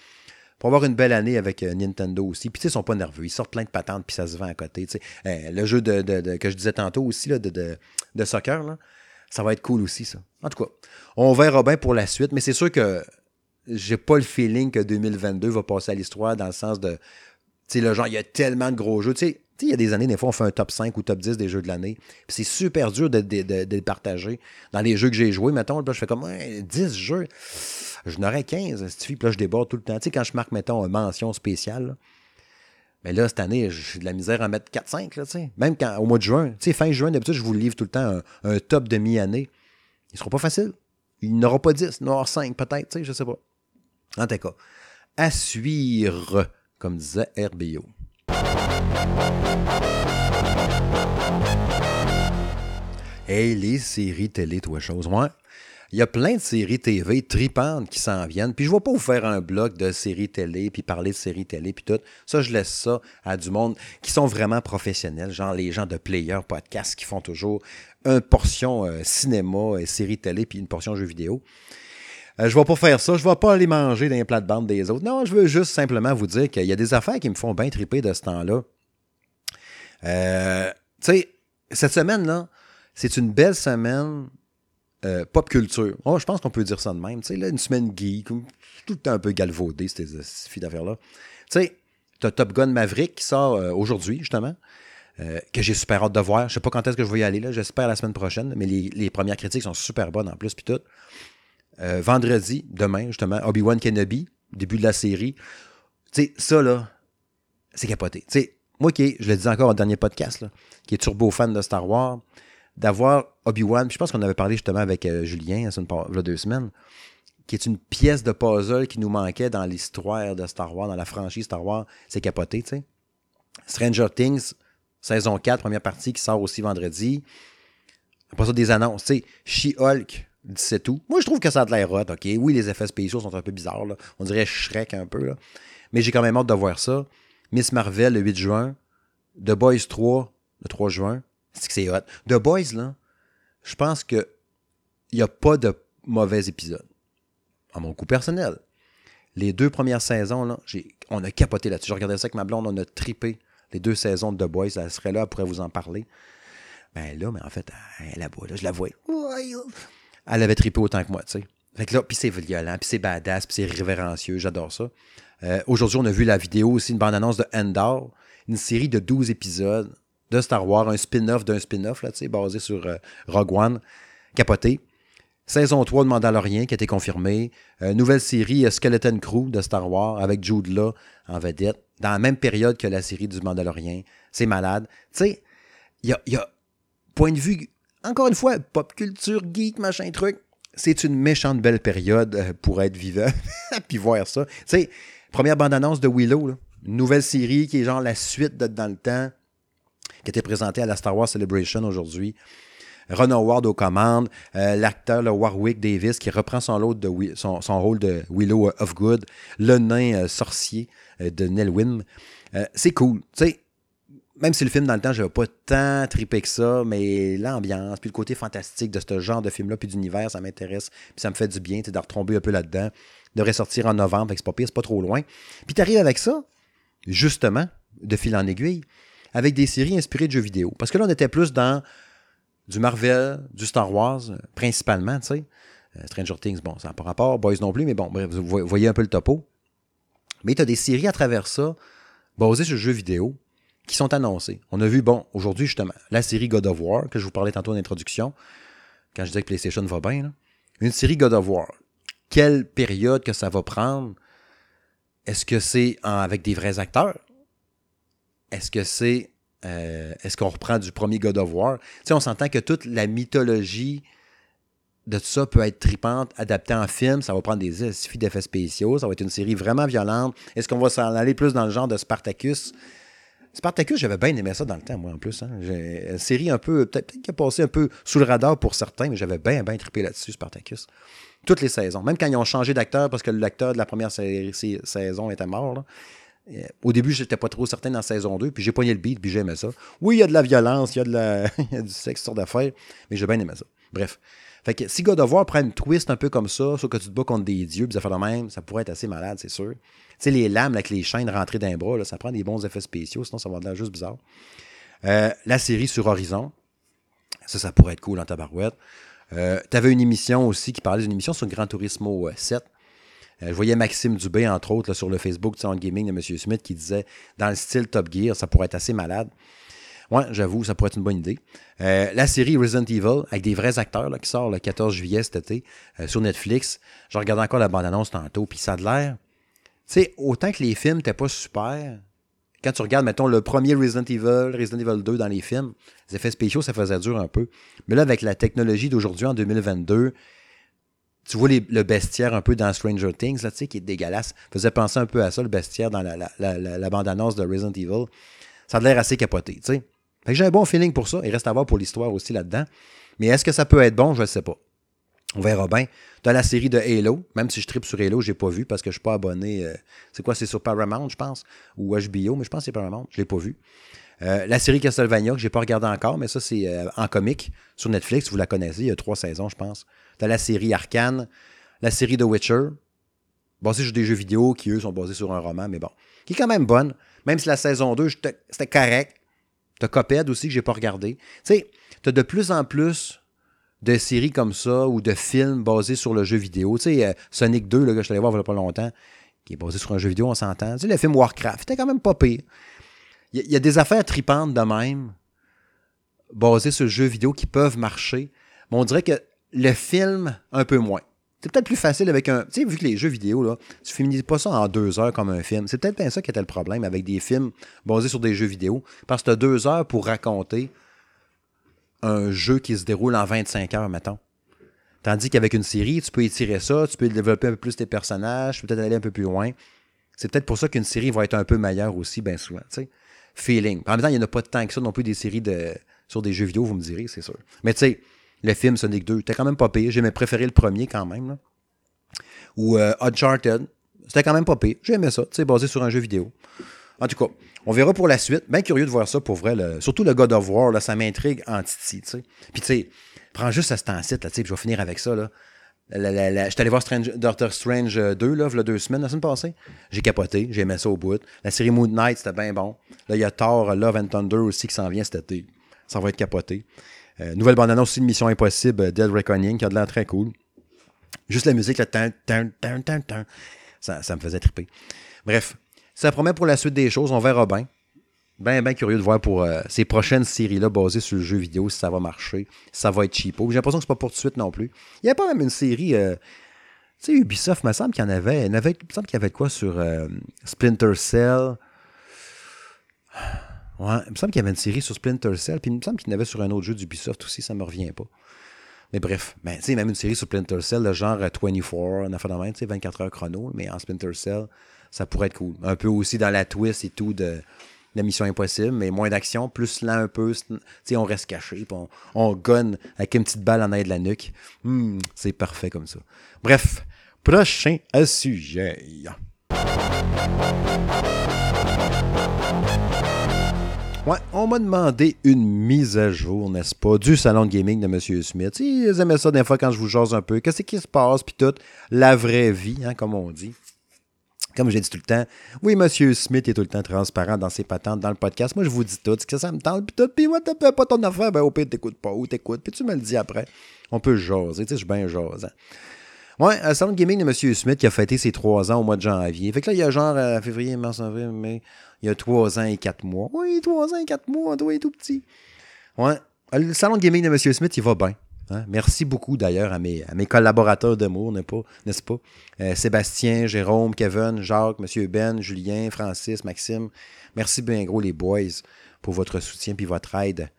[SPEAKER 1] pour avoir une belle année avec euh, Nintendo aussi. Puis, tu sais, ils sont pas nerveux. Ils sortent plein de patentes, puis ça se vend à côté. Euh, le jeu de, que je disais tantôt aussi, là, de, soccer, là, ça va être cool aussi, ça. En tout cas, on verra bien pour la suite, mais c'est sûr que j'ai pas le feeling que 2022 va passer à l'histoire dans le sens de. Tu sais, le genre, il y a tellement de gros jeux. Tu sais, il y a des années, des fois, on fait un top 5 ou top 10 des jeux de l'année. C'est super dur de, les partager. Dans les jeux que j'ai joués, mettons, je fais comme 10 jeux je n'aurais 15, puis là, je déborde tout le temps. Tu sais, quand je marque, mettons, une mention spéciale, mais là, cette année, j'ai de la misère à mettre 4-5, tu sais. Même quand, au mois de juin, fin juin, d'habitude, je vous livre tout le temps un, top de mi-année. Il ne sera pas facile. Il n'aura pas 10, il en aura 5 peut-être, tu sais, je sais pas. En tout cas, à suivre, comme disait RBO. Hey, les séries télé, toi, chose. Moi, il y a plein de séries TV tripantes qui s'en viennent. Puis je ne vais pas vous faire un bloc de séries télé, puis parler de séries télé, puis tout. Ça, je laisse ça à du monde qui sont vraiment professionnels, genre les gens de Player Podcast qui font toujours une portion euh, cinéma et séries télé, puis une portion jeux vidéo. Euh, je ne vais pas faire ça. Je ne vais pas aller manger dans les plates-bandes des autres. Non, je veux juste simplement vous dire qu'il y a des affaires qui me font bien triper de ce temps-là. Euh, tu sais, cette semaine-là, c'est une belle semaine euh, pop culture. Oh, je pense qu'on peut dire ça de même. Tu sais, là, une semaine geek, tout le temps un peu galvaudé, ces, filles d'affaires-là. Tu sais, t'as Top Gun Maverick qui sort euh, aujourd'hui, justement, euh, que j'ai super hâte de voir. Je sais pas quand est-ce que je vais y aller, là. J'espère la semaine prochaine, mais les, premières critiques sont super bonnes en plus, puis tout. vendredi, demain, justement, Obi-Wan Kenobi, début de la série. Tu sais, ça, là, c'est capoté. Tu sais, moi qui, je le disais encore au dernier podcast, là, qui est turbo fan de Star Wars, d'avoir Obi-Wan, je pense qu'on avait parlé justement avec euh, Julien il y a deux semaines, qui est une pièce de puzzle qui nous manquait dans l'histoire de Star Wars, dans la franchise Star Wars. C'est capoté, tu sais. Stranger Things, saison 4, première partie, qui sort aussi vendredi. Après ça, des annonces, tu sais. She-Hulk, 17 août. Moi, je trouve que ça a de l'air hot, OK? Oui, les effets spéciaux sont un peu bizarres, là. On dirait Shrek un peu, là. Mais j'ai quand même hâte de voir ça. Miss Marvel, le 8 juin. The Boys 3, le 3 juin. C'est que c'est hot. The Boys, là, je pense que il n'y a pas de mauvais épisode. À mon coup personnel. Les deux premières saisons, là, on a capoté là-dessus. Je regardais ça avec ma blonde, on a tripé les deux saisons de The Boys. Elle serait là, elle pourrait vous en parler. Ben là, mais en fait, elle là je la vois. Elle avait tripé autant que moi, tu sais. Fait que là, puis c'est violent, puis c'est badass, puis c'est révérencieux, j'adore ça. Euh, aujourd'hui, on a vu la vidéo aussi, une bande-annonce de Endor, une série de 12 épisodes de Star Wars, un spin-off d'un spin-off, là, basé sur euh, Rogue One, capoté. Saison 3 de Mandalorian qui a été confirmée. Euh, nouvelle série euh, Skeleton Crew de Star Wars avec Jude Law en vedette, dans la même période que la série du Mandalorian. C'est malade. Tu sais, il y a, point de vue, encore une fois, pop culture, geek, machin truc. C'est une méchante belle période pour être vivant, *laughs* puis voir ça. Tu sais, première bande-annonce de Willow, nouvelle série qui est genre la suite de dans le temps qui était présenté à la Star Wars Celebration aujourd'hui. Ron Howard aux commandes, euh, l'acteur Warwick Davis qui reprend son, de, son, rôle de Willow of Good, le nain euh, sorcier euh, de Nelwyn. c'est cool. Même si le film, dans le temps, je n'avais pas tant trippé que ça, mais l'ambiance, puis le côté fantastique de ce genre de film-là, puis d'univers, ça m'intéresse, puis ça me fait du bien, de retomber un peu là-dedans. De ressortir en novembre, c'est pas pire, c'est pas trop loin. Puis tu arrives avec ça, justement, de fil en aiguille, avec des séries inspirées de jeux vidéo. Parce que là, on était plus dans du Marvel, du Star Wars, principalement, tu sais. Euh, Stranger Things, bon, ça n'a pas rapport, Boys non plus, mais bon, bref, vous voyez un peu le topo. Mais tu as des séries à travers ça, basées sur jeux vidéo, qui sont annoncées. On a vu, bon, aujourd'hui, justement, la série God of War, que je vous parlais tantôt en introduction, quand je disais que PlayStation va bien, une série God of War. Quelle période que ça va prendre? Est-ce que c'est avec des vrais acteurs? Est-ce que c'est. Euh, est-ce qu'on reprend du premier God of War? Tu sais, on s'entend que toute la mythologie de tout ça peut être tripante, adaptée en film. Ça va prendre des suffit d'effets spéciaux. Ça va être une série vraiment violente. Est-ce qu'on va s'en aller plus dans le genre de Spartacus? Spartacus, j'avais bien aimé ça dans le temps, moi, en plus. Hein. Une série un peu, peut-être qui a passé un peu sous le radar pour certains, mais j'avais bien, bien trippé là-dessus, Spartacus. Toutes les saisons. Même quand ils ont changé d'acteur parce que l'acteur de la première saison était mort, là, au début, j'étais pas trop certain dans saison 2, puis j'ai poigné le beat, puis j'aimais ça. Oui, il y a de la violence, il y a, de la... *laughs* du sexe, sur d'affaires, mais j'ai bien aimé ça. Bref. Fait que si God of War prend une twist un peu comme ça, sauf que tu te bats contre des dieux, puis ça fait le même, ça pourrait être assez malade, c'est sûr. Tu sais, les lames avec les chaînes rentrées d'un bras, ça prend des bons effets spéciaux, sinon ça va être juste bizarre. Euh, la série sur Horizon, ça, ça pourrait être cool en tabarouette. Euh, tu avais une émission aussi qui parlait d'une émission sur Gran Turismo 7. Euh, je voyais Maxime Dubé, entre autres, sur le Facebook de Sound Gaming de M. Smith, qui disait dans le style Top Gear, ça pourrait être assez malade. Ouais, j'avoue, ça pourrait être une bonne idée. Euh, la série Resident Evil, avec des vrais acteurs qui sort le 14 juillet cet été euh, sur Netflix. Je regardais encore la bande-annonce tantôt, puis ça a l'air. Tu sais, autant que les films n'étaient pas super, quand tu regardes, mettons, le premier Resident Evil, Resident Evil 2 dans les films, les effets spéciaux, ça faisait dur un peu. Mais là, avec la technologie d'aujourd'hui, en 2022, tu vois le bestiaire un peu dans Stranger Things, là, tu sais, qui est dégueulasse. Faisait penser un peu à ça, le bestiaire dans la, bande-annonce de Resident Evil. Ça a l'air assez capoté, tu sais. J'ai un bon feeling pour ça. Il reste à voir pour l'histoire aussi là-dedans. Mais est-ce que ça peut être bon? Je ne sais pas. On verra bien. Dans la série de Halo, même si je tripe sur Halo, je n'ai pas vu parce que je ne suis pas abonné. Euh, c'est quoi? C'est sur Paramount, je pense, ou HBO, mais je pense que c'est Paramount. Je ne l'ai pas vu. Euh, la série Castlevania, que je n'ai pas regardé encore, mais ça, c'est euh, en comique sur Netflix. Vous la connaissez, il y a trois saisons, je pense. T'as la série Arcane, la série The Witcher, basée sur des jeux vidéo qui, eux, sont basés sur un roman, mais bon, qui est quand même bonne. Même si la saison 2, c'était correct. T'as Coped aussi que j'ai pas regardé. Tu sais, t'as de plus en plus de séries comme ça ou de films basés sur le jeu vidéo. Tu sais, euh, Sonic 2, là, que je allé voir il y a pas longtemps, qui est basé sur un jeu vidéo, on s'entend. Tu sais, le film Warcraft, c'était quand même pas pire. Il y, a des affaires tripantes de même, basées sur le jeu vidéo, qui peuvent marcher. Mais on dirait que le film, un peu moins. C'est peut-être plus facile avec un. Tu sais, vu que les jeux vidéo, là, tu féminises pas ça en deux heures comme un film. C'est peut-être bien ça qui était le problème avec des films basés sur des jeux vidéo. Parce que tu as deux heures pour raconter un jeu qui se déroule en 25 heures, mettons. Tandis qu'avec une série, tu peux étirer ça, tu peux développer un peu plus tes personnages, peut-être aller un peu plus loin. C'est peut-être pour ça qu'une série va être un peu meilleure aussi, bien souvent. Sais. Feeling. En même temps, il n'y en a pas temps que ça non plus des séries de, sur des jeux vidéo, vous me direz, c'est sûr. Mais tu sais, le film Sonic 2. C'était quand même pas pire. J'aimais préférer le premier quand même. Ou euh, Uncharted. C'était quand même pas pire. J'aimais ça. C'est basé sur un jeu vidéo. En tout cas, on verra pour la suite. Bien curieux de voir ça pour vrai. Surtout le God of War, là, ça m'intrigue en titi. Puis tu sais, prends juste à ce temps-ci, là, je vais finir avec ça. Là. je suis allé voir Doctor Strange 2, là, il y a deux semaines, la semaine passée. J'ai capoté, j'ai ça au bout. La série Moon Knight, c'était bien bon. Là, il y a Thor, Love and Thunder aussi qui s'en vient cet été. Ça va être capoté. Euh, nouvelle bande-annonce aussi de Mission Impossible, euh, Dead Reckoning, qui a de l'air très cool. Juste la musique, ça, ça me faisait triper. Bref, ça promet pour la suite des choses, on verra bien. Bien, bien curieux de voir pour euh, ces prochaines séries-là basées sur le jeu vidéo, si ça va marcher, si ça va être cheapo. J'ai l'impression que c'est pas pour tout de suite non plus. Il y a pas même une série. tu sais, Ubisoft, il me semble qu'il y en avait. Il, me semble qu'il y avait quoi sur Splinter Cell. Ouais, il me semble qu'il y avait une série sur Splinter Cell, puis il me semble qu'il y en avait sur un autre jeu d'Ubisoft aussi, ça me revient pas. Mais bref, ben, tu même une série sur Splinter Cell, le genre 24, on a fait tu sais, 24 heures chrono, mais en Splinter Cell, ça pourrait être cool. Un peu aussi dans la twist et tout de la mission impossible, mais moins d'action, plus lent un peu, sais, on reste caché, puis on, on gonne avec une petite balle en aide de la nuque. Hmm, c'est parfait comme ça. Bref, prochain sujet. Ouais, on m'a demandé une mise à jour, n'est-ce pas, du salon de gaming de M. Smith. Ils aimaient ça des fois quand je vous jase un peu. Qu'est-ce qui se passe, puis tout? La vraie vie, hein, comme on dit. Comme j'ai dit tout le temps, oui, M. Smith est tout le temps transparent dans ses patentes dans le podcast. Moi, je vous dis tout, que ça me tente, puis tout, puis moi, t'as pas ton affaire, ben au pire, t'écoutes pas, ou t'écoutes, puis tu me le dis après. On peut jaser, tu sais, je suis bien jasant. Ouais, un salon de gaming de M. Smith qui a fêté ses trois ans au mois de janvier. Fait que là, il y a genre euh, février, mars, avril, mai il y a trois ans et quatre mois. Oui, trois ans et quatre mois, toi est tout petit. Ouais. Le salon de gaming de M. Smith, il va bien. Hein. Merci beaucoup d'ailleurs à mes, collaborateurs d'amour, n'est-ce pas? Euh, Sébastien, Jérôme, Kevin, Jacques, M. Ben, Julien, Francis, Maxime. Merci bien gros les boys pour votre soutien et votre aide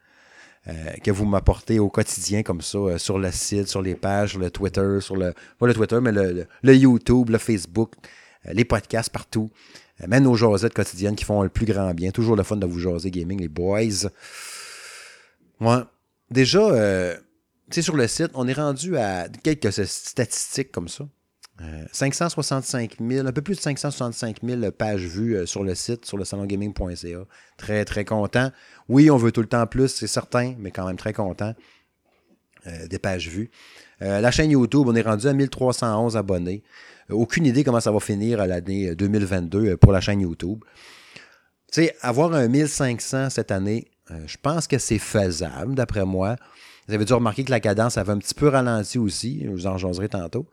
[SPEAKER 1] euh, que vous m'apportez au quotidien comme ça, euh, sur le site, sur les pages, sur le Twitter, sur le. Pas le Twitter, mais le YouTube, le Facebook, les podcasts partout. Euh, même nos jasettes quotidiennes qui font le plus grand bien. Toujours le fun de vous jaser gaming, les boys. Ouais. Déjà, euh, tu sur le site, on est rendu à quelques statistiques comme ça. 565 euh, 000, un peu plus de 565 000 pages vues sur le site, sur le salongaming.ca. Très, très content. Oui, on veut tout le temps plus, c'est certain, mais quand même très content des pages vues. la chaîne YouTube, on est rendu à 1311 abonnés. Aucune idée comment ça va finir à l'année 2022 euh, pour la chaîne YouTube. Tu sais, avoir un 1500 cette année, euh, je pense que c'est faisable, d'après moi. Vous avez dû remarquer que la cadence avait un petit peu ralenti aussi. Je vous en jaserai tantôt.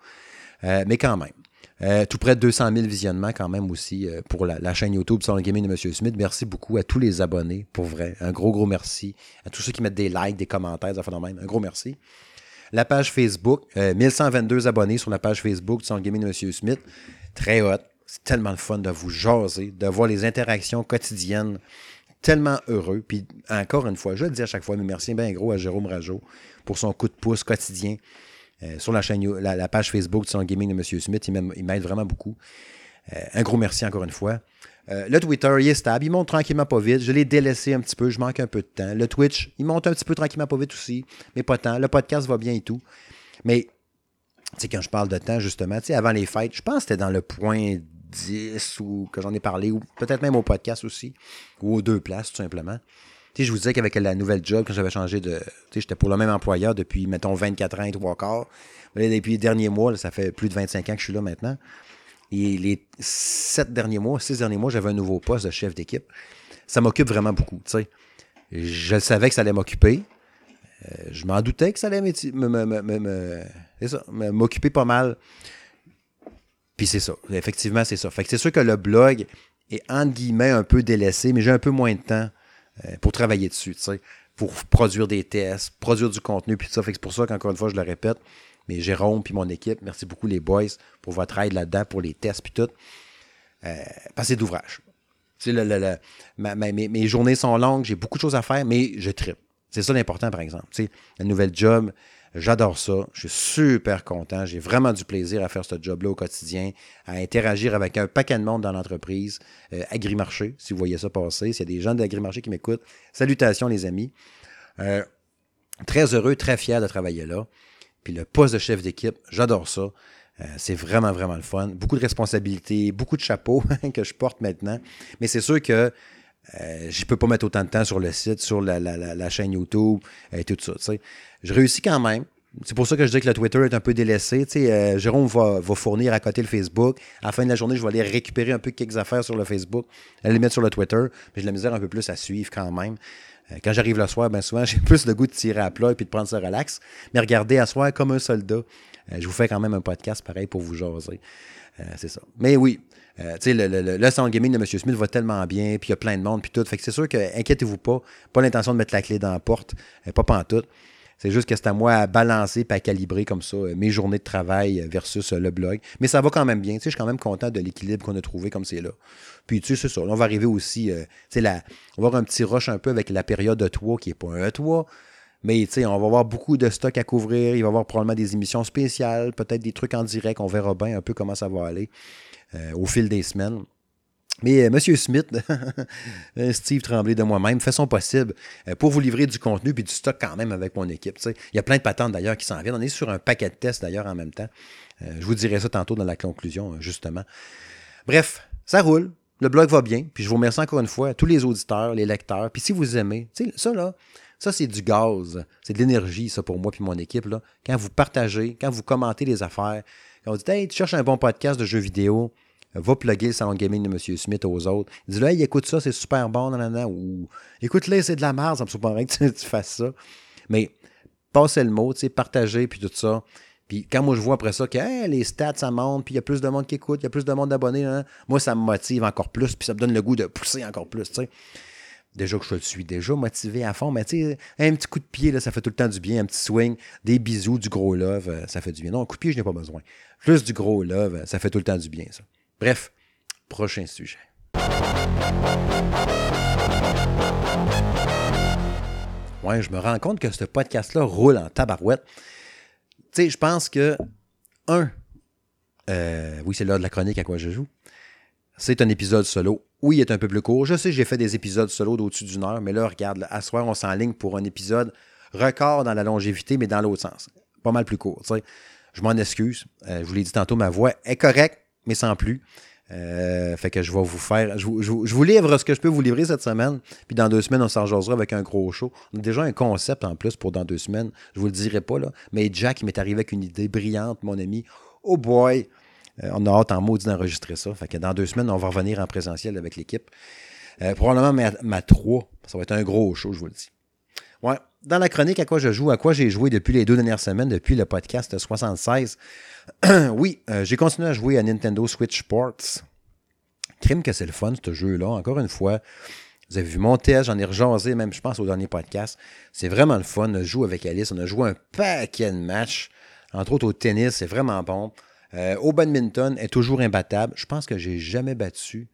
[SPEAKER 1] Euh, mais quand même. tout près de 200 000 visionnements quand même aussi pour la, chaîne YouTube sur le gaming de M. Smith. Merci beaucoup à tous les abonnés, pour vrai. Un gros, gros merci. À tous ceux qui mettent des likes, des commentaires, des phénomènes. Un gros merci. La page Facebook, 1122 euh, abonnés sur la page Facebook du Sound Gaming de M. Smith. Très hot. C'est tellement le fun de vous jaser, de voir les interactions quotidiennes. Tellement heureux. Puis encore une fois, je le dis à chaque fois, mais merci bien gros à Jérôme Rajo pour son coup de pouce quotidien. euh, sur la chaîne, la, page Facebook du Salon Gaming de M. Smith. Il m'aide vraiment beaucoup. Euh, un gros merci encore une fois. Euh, le Twitter, il est stable. Il monte tranquillement pas vite. Je l'ai délaissé un petit peu. Je manque un peu de temps. Le Twitch, il monte un petit peu tranquillement pas vite aussi. Mais pas tant. Le podcast va bien et tout. Mais, tu sais, quand je parle de temps, justement, tu sais, avant les fêtes, je pense que c'était dans le point 10 ou que j'en ai parlé, ou peut-être même au podcast aussi, ou aux deux places, tout simplement. Tu sais, je vous disais qu'avec la nouvelle job, quand j'avais changé de. Tu sais, j'étais pour le même employeur depuis, mettons, 24 ans et trois quarts. depuis les derniers mois, ça fait plus de 25 ans que je suis là maintenant. Et les sept derniers mois, six derniers mois, j'avais un nouveau poste de chef d'équipe. Ça m'occupe vraiment beaucoup, tu sais. Je savais que ça allait m'occuper. Euh, je m'en doutais que ça allait m'occuper pas mal. Puis c'est ça. Effectivement, c'est ça. Fait que c'est sûr que le blog est entre guillemets un peu délaissé, mais j'ai un peu moins de temps euh, pour travailler dessus, pour produire des tests, produire du contenu, puis ça. Fait que c'est pour ça qu'encore une fois, je le répète, mais Jérôme puis mon équipe, merci beaucoup les boys pour votre aide là-dedans, pour les tests puis tout. Euh, d'ouvrage. Le, mes, journées sont longues, j'ai beaucoup de choses à faire, mais je tripe. C'est ça l'important, par exemple. sais, la nouvelle job, J'adore ça. Je suis super content. J'ai vraiment du plaisir à faire ce job-là au quotidien, à interagir avec un paquet de monde dans l'entreprise. Euh, Agrimarché, si vous voyez ça passer. S'il y a des gens d'Agrimarché qui m'écoutent, salutations les amis. Euh, très heureux, très fier de travailler là. Puis le poste de chef d'équipe, j'adore ça. Euh, c'est vraiment, vraiment le fun. Beaucoup de responsabilités, beaucoup de chapeaux *laughs* que je porte maintenant. Mais c'est sûr que euh, je ne peux pas mettre autant de temps sur le site, sur la, chaîne YouTube et tout ça. Je réussis quand même. C'est pour ça que je dis que le Twitter est un peu délaissé. Euh, Jérôme va, fournir à côté le Facebook. À la fin de la journée, je vais aller récupérer un peu quelques affaires sur le Facebook, aller les mettre sur le Twitter. Mais j'ai la misère un peu plus à suivre quand même. Euh, quand j'arrive le soir, ben souvent, *laughs* j'ai plus le goût de tirer à plat et puis de prendre ça relax. Mais regardez à soir comme un soldat. je vous fais quand même un podcast pareil pour vous jaser. c'est ça. Mais oui, euh, tu sais, le, le, le, sound gaming de M. Smith va tellement bien, puis il y a plein de monde, puis tout. Fait que c'est sûr que, inquiétez-vous pas, pas l'intention de mettre la clé dans la porte, euh, pas tout. C'est juste que c'est à moi à balancer et à calibrer comme ça euh, mes journées de travail versus le blog. Mais ça va quand même bien. Tu je suis quand même content de l'équilibre qu'on a trouvé comme c'est là. Puis tu sais, c'est ça. on va arriver aussi, la, on va avoir un petit rush un peu avec la période de toit qui n'est pas un toit. Mais tu sais, on va avoir beaucoup de stock à couvrir. Il va y avoir probablement des émissions spéciales, peut-être des trucs en direct. On verra bien un peu comment ça va aller. Euh, au fil des semaines. Mais euh, M. Smith, *laughs* euh, Steve Tremblay de moi-même, fait son possible pour vous livrer du contenu puis du stock quand même avec mon équipe. Il y a plein de patentes d'ailleurs qui s'en viennent. On est sur un paquet de tests d'ailleurs en même temps. je vous dirai ça tantôt dans la conclusion, justement. Bref, ça roule. Le blog va bien. Puis je vous remercie encore une fois à tous les auditeurs, les lecteurs. Puis si vous aimez, ça là, ça c'est du gaz. C'est de l'énergie, ça, pour moi puis mon équipe. Là. Quand vous partagez, quand vous commentez les affaires, quand vous dites Hey, tu cherches un bon podcast de jeux vidéo, va plugger le salon gaming de M. Smith aux autres. Dis là, hey, écoute ça, c'est super bon, nanana, ou écoute-le, c'est de la merde, ça me surprendrait que tu, *laughs* fasses ça. Mais passez le mot, partagez, puis tout ça. Puis quand moi je vois après ça que les stats, ça monte, puis il y a plus de monde qui écoute, il y a plus de monde d'abonnés, moi ça me motive encore plus, puis ça me donne le goût de pousser encore plus, tu sais. Déjà que je le suis déjà motivé à fond, mais tu sais, un petit coup de pied, là, ça fait tout le temps du bien, un petit swing, des bisous, du gros love, euh, ça fait du bien. Non, un coup de pied, je n'ai pas besoin. Plus du gros love, ça fait tout le temps du bien, ça. Bref, prochain sujet. Ouais, je me rends compte que ce podcast-là roule en tabarouette. Tu sais, je pense que, un, euh, oui, c'est l'heure de la chronique à quoi je joue. C'est un épisode solo. Oui, il est un peu plus court. Je sais, j'ai fait des épisodes solo d'au-dessus d'une heure, mais là, regarde, à soir, on s'enligne pour un épisode record dans la longévité, mais dans l'autre sens. Pas mal plus court. sais. Je m'en excuse. Euh, je vous l'ai dit tantôt, ma voix est correcte mais sans plus. Euh, fait que je vais vous faire. Je vous, livre ce que je peux vous livrer cette semaine. Puis dans deux semaines, on s'en avec un gros show. On a déjà un concept en plus pour dans deux semaines. Je vous le dirai pas. Mais Jack, il m'est arrivé avec une idée brillante, mon ami. Oh boy! Euh, on a hâte en maudit d'enregistrer ça. Fait que dans deux semaines, on va revenir en présentiel avec l'équipe. Euh, probablement ma, ma 3. Ça va être un gros show, je vous le dis. Ouais. Dans la chronique, à quoi je joue, à quoi j'ai joué depuis les deux dernières semaines, depuis le podcast 76. *clears throat* oui, euh, j'ai continué à jouer à Nintendo Switch Sports. Crime que c'est le fun, ce jeu-là. Encore une fois, vous avez vu mon test, j'en ai rejasé, même, je pense, au dernier podcast. C'est vraiment le fun. On joue avec Alice. On a joué un paquet de matchs. Entre autres, au tennis, c'est vraiment bon. Euh, au badminton, est toujours imbattable. Je pense que j'ai jamais battu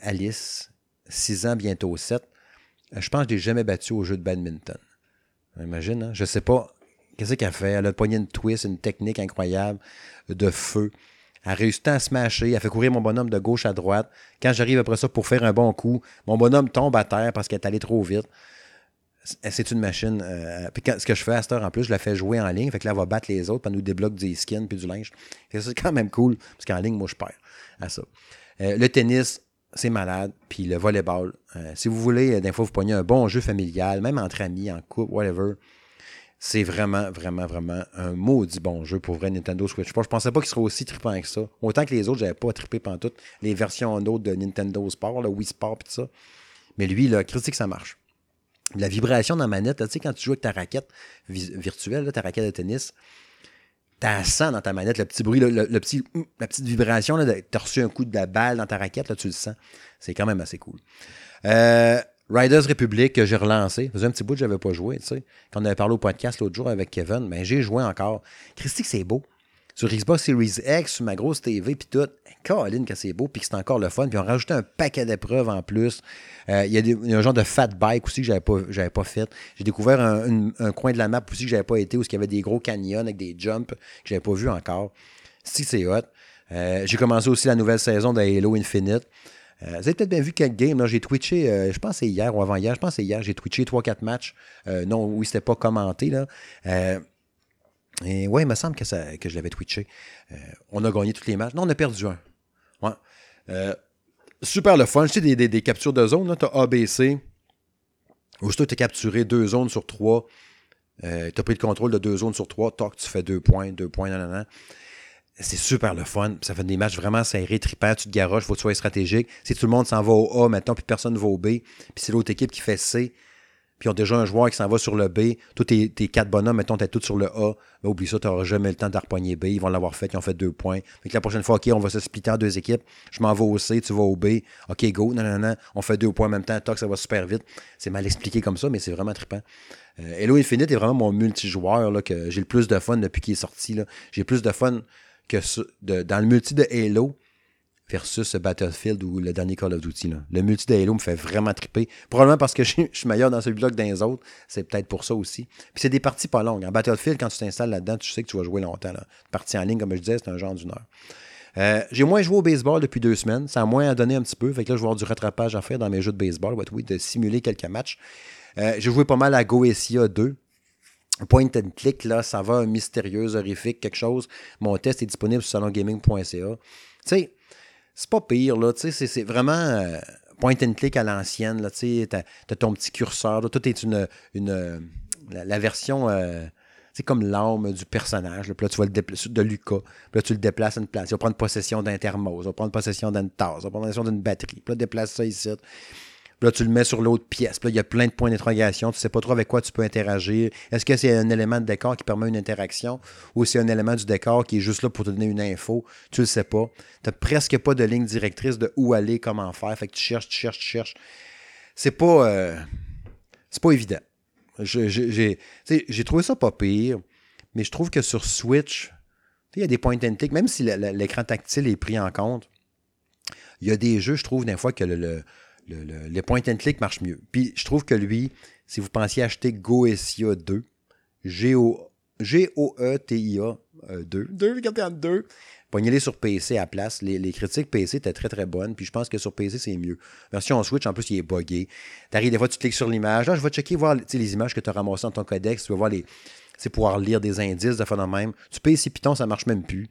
[SPEAKER 1] Alice. 6 ans, bientôt 7. Euh, je pense que je l'ai jamais battu au jeu de badminton. Imagine, hein? je sais pas qu'est-ce qu'elle fait? Elle a poigné une twist, une technique incroyable de feu. Elle a réussi à smasher. Elle fait courir mon bonhomme de gauche à droite. Quand j'arrive après ça pour faire un bon coup, mon bonhomme tombe à terre parce qu'elle est allée trop vite. C'est une machine. Euh, puis ce que je fais à cette heure en plus, je la fais jouer en ligne. Fait que là, elle va battre les autres, puis nous débloque des skins puis du linge. C'est quand même cool, parce qu'en ligne, moi, je perds à ça. Euh, le tennis, c'est malade. Puis le volleyball. Euh, si vous voulez, des fois, vous pognez un bon jeu familial, même entre amis, en couple, whatever. C'est vraiment, vraiment, vraiment un maudit bon jeu pour vrai Nintendo Switch. Je pensais pas qu'il serait aussi trippant que ça. Autant que les autres, j'avais pas trippé pendant toutes les versions autres de Nintendo Sport, le Wii Sport et tout ça. Mais lui, là, critique, ça marche. La vibration dans la manette, tu sais, quand tu joues avec ta raquette virtuelle, ta raquette de tennis, tu sens dans ta manette le petit bruit, le, petit, la petite vibration, tu as reçu un coup de la balle dans ta raquette, là, tu le sens. C'est quand même assez cool. Euh, Riders Republic que j'ai relancé. Faisait un petit bout que je n'avais pas joué, tu sais. Quand on avait parlé au podcast l'autre jour avec Kevin, ben j'ai joué encore. Christy, c'est beau. Sur Xbox Series X, sur ma grosse TV, puis tout. Caroline, que c'est beau, puis que c'est encore le fun. Puis on a rajouté un paquet d'épreuves en plus. Euh, il y, a un genre de fat bike aussi que j'avais pas, pas fait. J'ai découvert un, coin de la map aussi que j'avais pas été, où il y avait des gros canyons avec des jumps que j'avais pas vu encore. Si c'est hot. Euh, j'ai commencé aussi la nouvelle saison de Halo Infinite. Euh, vous avez peut-être bien vu quel game. J'ai twitché, je pense c'est hier ou avant-hier. Je pense c'est hier. J'ai twitché 3-4 matchs. non, oui, c'était pas commenté. Là. Et ouais, il me semble que, ça, que je l'avais twitché. Euh, on a gagné tous les matchs. Non, on a perdu un. Euh, super le fun. Tu sais, des, captures de zone, tu as ABC. Aussitôt, tu as capturé deux zones sur trois. Euh, tu as pris le contrôle de deux zones sur trois. Toc, tu fais deux points, deux points, nan, C'est super le fun. Ça fait des matchs vraiment serrés, tripants. Tu te garoches, faut que tu sois stratégique. Si tout le monde s'en va au A maintenant, puis personne ne va au B, puis c'est l'autre équipe qui fait C, puis ils ont déjà un joueur qui s'en va sur le B. Tous tes, quatre bonhommes, mettons, t'es tous sur le A. Oublie ça, tu n'auras jamais le temps d'arpogner B. Ils vont l'avoir fait, ils ont fait deux points. Fait que la prochaine fois, OK, on va se splitter en deux équipes. Je m'en vais au C, tu vas au B. OK, go. Non, non, non. On fait deux points en même temps. Toc, ça va super vite. C'est mal expliqué comme ça, mais c'est vraiment trippant. Euh, Hello Infinite est vraiment mon multijoueur là, que j'ai le plus de fun depuis qu'il est sorti. J'ai plus de fun que dans le multi de Halo versus Battlefield ou le dernier Call of Duty. Le multi de me fait vraiment triper. Probablement parce que *laughs* je, suis meilleur dans celui-là que dans les autres. C'est peut-être pour ça aussi. Puis c'est des parties pas longues. En Battlefield, quand tu t'installes là-dedans, tu sais que tu vas jouer longtemps. Là. Partie en ligne, comme je disais, c'est un genre d'une heure. Euh, j'ai moins joué au baseball depuis deux semaines. Ça a moins à donner un petit peu. Fait que là, je vais avoir du rattrapage à faire dans mes jeux de baseball. oui, de simuler quelques matchs. Euh, j'ai joué pas mal à Goetia 2. Point and click, là, ça va mystérieux, horrifique, quelque chose. Mon test est disponible sur salongaming.ca. Tu sais, c'est pas pire, là. Tu sais, c'est vraiment euh, point and click à l'ancienne, là. Tu sais, t'as as ton petit curseur, Tout est une. une la, version. c'est euh, comme l'âme du personnage. Puis là, tu vois le de Lucas. Là, tu le déplaces à une place. Il va prendre possession d'un thermos. Il va prendre possession d'une tasse. Il va prendre possession d'une batterie. Puis là, déplace ça ici là, tu le mets sur l'autre pièce. Là, il y a plein de points d'interrogation. Tu ne sais pas trop avec quoi tu peux interagir. Est-ce que c'est un élément de décor qui permet une interaction ou c'est un élément du décor qui est juste là pour te donner une info? Tu ne le sais pas. Tu n'as presque pas de ligne directrice de où aller, comment faire. Fait que tu cherches, tu cherches, tu cherches. C'est pas, euh, c'est pas évident. J'ai trouvé ça pas pire, mais je trouve que sur Switch, il y a des points and même si l'écran tactile est pris en compte, il y a des jeux, je trouve, des fois que le, le, point and click marche mieux. Puis je trouve que lui, si vous pensiez acheter Goetia 2, G-O-E-T-I-A 2, 2, regardez en 2, pognez-les sur PC à place. Les, critiques PC étaient très très bonnes, puis je pense que sur PC c'est mieux. Version Switch, en plus, il est buggé. T'arrives des fois, tu cliques sur l'image. Là, je vais checker, voir les images que tu as ramassées dans ton codex. Tu vas voir les. C'est pouvoir lire des indices de phénomène. Tu PC Python, ça marche même plus.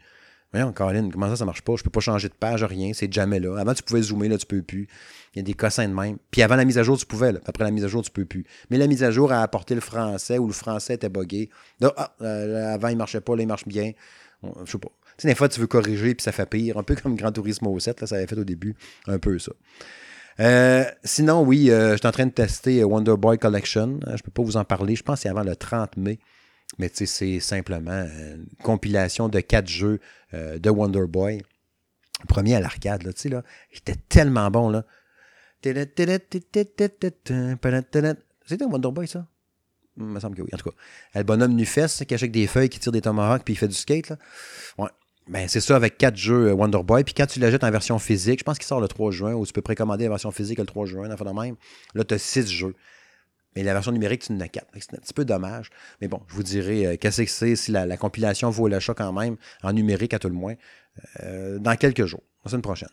[SPEAKER 1] Voyons, Caroline, comment ça, ça marche pas? Je peux pas changer de page, rien, c'est jamais là. Avant, tu pouvais zoomer, là, tu peux plus. Il y a des cossins de même. Puis avant la mise à jour, tu pouvais, là. Après la mise à jour, tu peux plus. Mais la mise à jour a apporté le français ou le français était buggé. ah, euh, avant, il marchait pas, là, il marche bien. Je sais pas. Tu sais, des fois, tu veux corriger, puis ça fait pire. Un peu comme Grand Turismo 7, là, ça avait fait au début. Un peu ça. Euh, sinon, oui, euh, je suis en train de tester Wonder Boy Collection. Je peux pas vous en parler. Je pense que c'est avant le 30 mai. Mais c'est simplement une compilation de quatre jeux euh, de Wonder Boy. Premier à l'arcade, là, tu sais, là. J'étais tellement bon, là. C'était Wonder Boy, ça? Il me semble que oui, en tout cas. Le bonhomme Nufes, qui achète des feuilles, qui tire des tomahawks, puis il fait du skate, là. Ouais. Ben, c'est ça avec quatre jeux euh, Wonder Boy. Puis quand tu l'achètes en version physique, je pense qu'il sort le 3 juin, ou tu peux précommander la version physique le 3 juin, enfin de même. Là, tu as six jeux. Mais la version numérique, tu en as 4. C'est un petit peu dommage. Mais bon, je vous dirai euh, qu'est-ce que c'est si la, compilation vaut l'achat quand même, en numérique à tout le moins, euh, dans quelques jours, la semaine prochaine.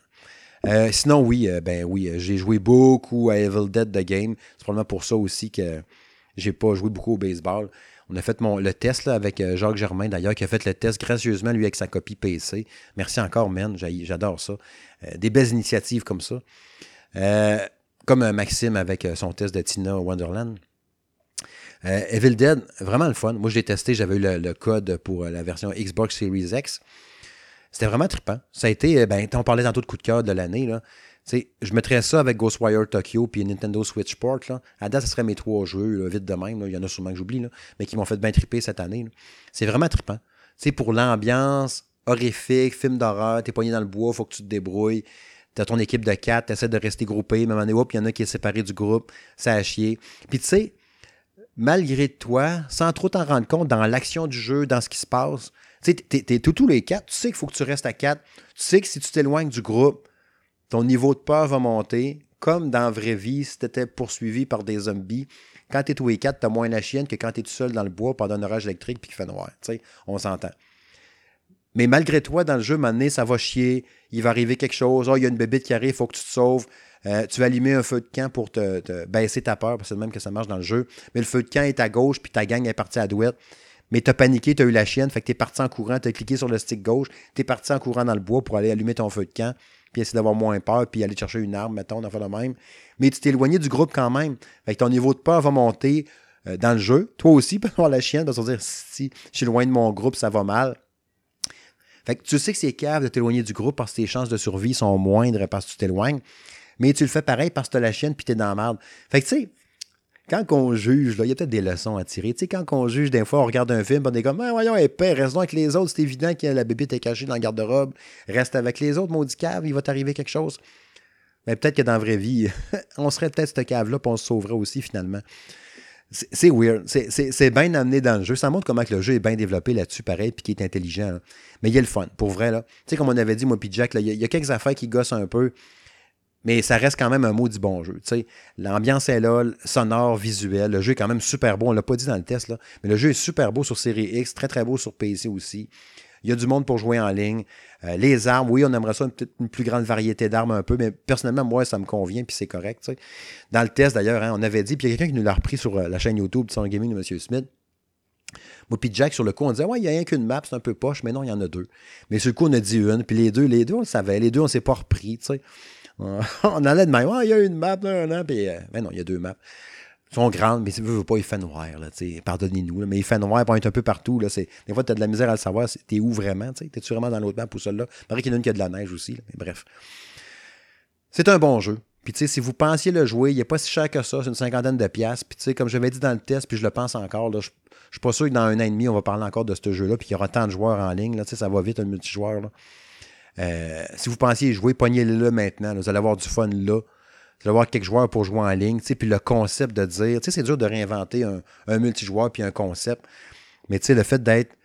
[SPEAKER 1] Euh, sinon, oui, ben oui, j'ai joué beaucoup à Evil Dead The Game. C'est probablement pour ça aussi que j'ai pas joué beaucoup au baseball. On a fait mon, le test avec Jacques Germain, d'ailleurs, qui a fait le test gracieusement, lui, avec sa copie PC. Merci encore, man. J'adore ça. des belles initiatives comme ça. Comme Maxime avec son test de Tina Wonderland. Euh, Evil Dead, vraiment le fun. Moi, je l'ai testé, j'avais eu le, code pour euh, la version Xbox Series X. C'était vraiment trippant. Ça a été, euh, ben, on parlait tantôt de coup de cœur de l'année. Là. je mettrais ça avec Ghostwire Tokyo puis Nintendo Switch Sport. Là. À date, ce serait mes trois jeux, vite de même. Il y en a sûrement que j'oublie, mais qui m'ont fait bien tripper cette année. C'est vraiment trippant. sais, pour l'ambiance horrifique, film d'horreur, t'es poigné dans le bois, faut que tu te débrouilles. T'as ton équipe de quatre, t'essaies de rester groupé, mais à un moment il y en a qui est séparé du groupe, ça a chier. Puis tu sais, malgré toi, sans trop t'en rendre compte dans l'action du jeu, dans ce qui se passe. Tu sais, t'es tous les quatre, tu sais qu'il faut que tu restes à quatre. Tu sais que si tu t'éloignes du groupe, ton niveau de peur va monter, comme dans la vraie vie, si tu étais poursuivi par des zombies. Quand tu es tous les quatre, tu as moins la chienne que quand tu es tout seul dans le bois pendant un orage électrique puis qu'il fait noir. Tu sais, on s'entend. Mais malgré toi, dans le jeu, maintenant, ça va chier. Il va arriver quelque chose. Oh, il y a une bébête qui arrive, il faut que tu te sauves. Euh, tu vas allumer un feu de camp pour te, baisser ta peur, parce que c'est même que ça marche dans le jeu. Mais le feu de camp est à gauche, puis ta gang est partie à douette. Mais tu as paniqué, tu as eu la chienne, fait que tu es parti en courant, tu as cliqué sur le stick gauche, tu es parti en courant dans le bois pour aller allumer ton feu de camp, puis essayer d'avoir moins peur, puis aller chercher une arme, mettons, d'en faire le même. Mais tu t'es éloigné du groupe quand même. Fait que ton niveau de peur va monter euh, dans le jeu. Toi aussi, *laughs* peux avoir la chienne, tu vas dire si je suis loin de mon groupe, ça va mal. Tu sais que c'est cave de t'éloigner du groupe parce que tes chances de survie sont moindres parce que tu t'éloignes mais tu le fais pareil parce que tu la chienne puis tu es dans la merde. Fait que tu sais, quand on juge, il y a peut-être des leçons à tirer. Tu sais, quand on juge, des fois, on regarde un film, on est comme, ah, voyons, épais, reste donc avec les autres. C'est évident que la bébé est cachée dans le garde-robe. Reste avec les autres, maudit cave, il va t'arriver quelque chose. Mais peut-être que dans la vraie vie, *laughs* on serait peut-être cette cave-là, puis on se sauverait aussi finalement. C'est weird. C'est bien amené dans le jeu. Ça montre comment le jeu est bien développé là-dessus, pareil, puis qu'il est intelligent. Mais il y a le fun, pour vrai. Tu sais, comme on avait dit, moi puis Jack, il y, a quelques affaires qui gossent un peu. Mais ça reste quand même un mot du bon jeu. L'ambiance est là, sonore, visuel. Le jeu est quand même super beau. On l'a pas dit dans le test, là, mais le jeu est super beau sur Série X, très très beau sur PC aussi. Il y a du monde pour jouer en ligne. Euh, les armes, oui, on aimerait ça une, plus grande variété d'armes un peu, mais personnellement, moi, ça me convient, puis c'est correct. Dans le test, d'ailleurs, hein, on avait dit, puis il y a quelqu'un qui nous l'a repris sur euh, la chaîne YouTube de son gaming de M. Smith. Moi, puis Jack, sur le coup, on disait, ouais, il n'y a rien qu'une map, c'est un peu poche, mais non, il y en a deux. Mais sur le coup, on a dit une, puis les deux, les deux, on le savait, les deux, on s'est pas repris, tu sais. *laughs* on allait de même. il y a une map, là, un an, puis. Euh, mais non, il y a deux maps. Sont grandes, mais si vous veux pas, il fait noir, pardonnez-nous, mais il fait noir, il être un peu partout, là, des fois, tu as de la misère à le savoir, t'es où vraiment, tu t'es-tu vraiment dans l'autre map ou celle-là, il paraît qu'il y en a une qui a de la neige aussi, mais bref. C'est un bon jeu, puis si vous pensiez le jouer, il n'est pas si cher que ça, c'est une cinquantaine de piastres, puis comme j'avais dit dans le test, puis je le pense encore, je, je suis pas sûr que dans un an et demi, on va parler encore de ce jeu-là, puis qu'il y aura tant de joueurs en ligne, ça va vite, un multijoueur, là. Euh, si vous pensiez jouer, pognez-le maintenant. vous allez avoir du fun là. Vous allez avoir quelques joueurs pour jouer en ligne. Puis le concept de dire, c'est dur de réinventer un, multijoueur puis un concept. Mais le fait d'être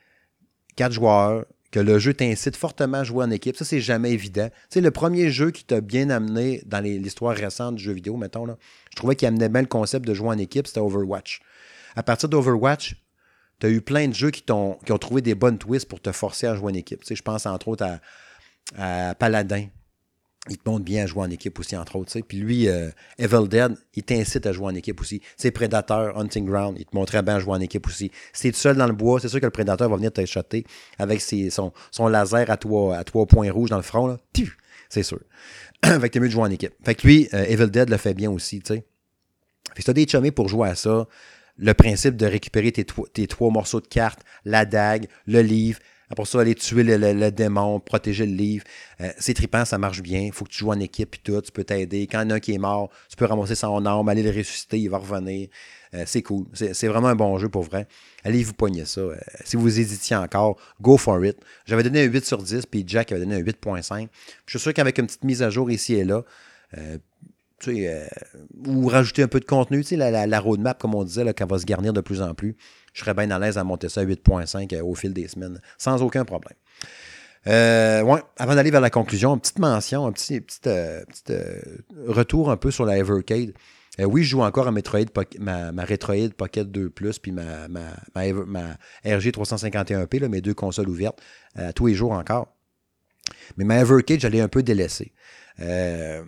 [SPEAKER 1] quatre joueurs, que le jeu t'incite fortement à jouer en équipe, ça, c'est jamais évident. sais, le premier jeu qui t'a bien amené dans l'histoire récente du jeu vidéo, mettons, là, je trouvais qu'il amenait bien le concept de jouer en équipe, c'était Overwatch. À partir d'Overwatch, tu as eu plein de jeux qui, ont, qui ont trouvé des bonnes twists pour te forcer à jouer en équipe. je pense entre autres à Paladin. Il te montre bien à jouer en équipe aussi, entre autres. Puis lui, euh, Evil Dead, il t'incite à jouer en équipe aussi. C'est Predator, Hunting Ground, il te montrait bien à jouer en équipe aussi. Si t'es seul dans le bois, c'est sûr que le Predator va venir te shotter avec son, laser à trois, points rouges dans le front. Là. C'est sûr. *clears throat* fait que t'es mieux de jouer en équipe. Fait que lui, euh, Evil Dead le fait bien aussi, tu sais. Fait que t'as des chummés pour jouer à ça. Le principe de récupérer tes, tes trois morceaux de cartes, la dague, le livre, après ça, aller tuer le, démon, protéger le livre. Euh, c'est trippant, ça marche bien. Il faut que tu joues en équipe et tout. Tu peux t'aider. Quand il y en a un qui est mort, tu peux ramasser son arme, aller le ressusciter, il va revenir. Euh, c'est cool. C'est vraiment un bon jeu pour vrai. Allez vous poigner ça. Euh, si vous hésitiez encore, go for it. J'avais donné un 8 sur 10, puis Jack avait donné un 8.5. Je suis sûr qu'avec une petite mise à jour ici et là, ou rajouter un peu de contenu, la, la, roadmap, comme on disait, qu'elle va se garnir de plus en plus je serais bien à l'aise à monter ça à 8.5 euh, au fil des semaines, sans aucun problème. Euh, ouais, avant d'aller vers la conclusion, une petite mention, un petit, petit, euh, retour un peu sur la Evercade. oui, je joue encore à ma, ma, Retroid Pocket 2 Plus, puis ma, ma, ma, RG 351P, mes deux consoles ouvertes, tous les jours encore. Mais ma Evercade, j'allais un peu délaisser. Euh,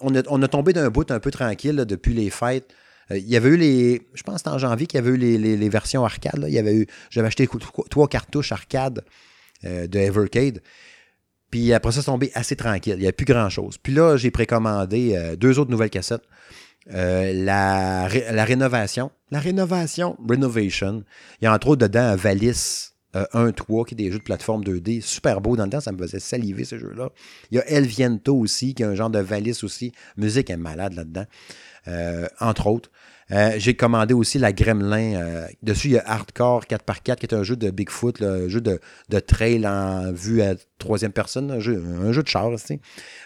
[SPEAKER 1] on a, on a tombé d'un bout un peu tranquille depuis les fêtes. Euh, il y avait eu les. Je pense que en janvier qu'il y avait eu les, versions arcade. Il y avait. J'avais acheté trois cartouches arcade euh, de Evercade. Puis après ça, c'est tombé assez tranquille. Il n'y avait plus grand-chose. Puis là, j'ai précommandé deux autres nouvelles cassettes. la, la rénovation. La rénovation, Renovation. Il y a entre autres dedans un Valis 1-3, euh, qui est des jeux de plateforme 2D, super beau dans le temps, ça me faisait saliver ce jeu-là. Il y a El Viento aussi, qui est un genre de valise aussi. Musique est malade là-dedans, euh, entre autres. Euh, j'ai commandé aussi la Gremlin. dessus, il y a Hardcore 4x4, qui est un jeu de Bigfoot, un jeu de, trail en vue à troisième personne, un jeu, de char, tu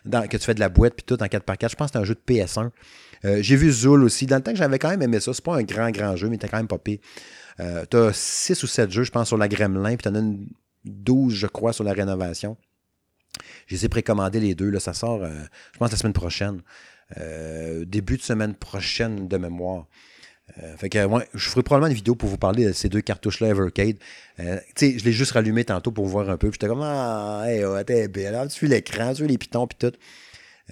[SPEAKER 1] que tu fais de la boîte puis tout en 4x4. Je pense que c'est un jeu de PS1. j'ai vu Zool aussi. Dans le temps que j'avais quand même aimé ça. C'est pas un grand, grand jeu, mais t'es quand même pas pire. Euh, tu as 6 ou 7 jeux, je pense, sur la Gremlin, puis tu en as une 12, je crois, sur la rénovation. J'ai les précommandé les deux. Là, ça sort, euh, je pense, la semaine prochaine. Euh, début de semaine prochaine de mémoire. fait que je ferai probablement une vidéo pour vous parler de ces deux cartouches-là Evercade. je l'ai juste rallumé tantôt pour voir un peu. J'étais comme Ah, hey, oh, t'es belle. Tu vois l'écran, tu vois les pitons puis tout.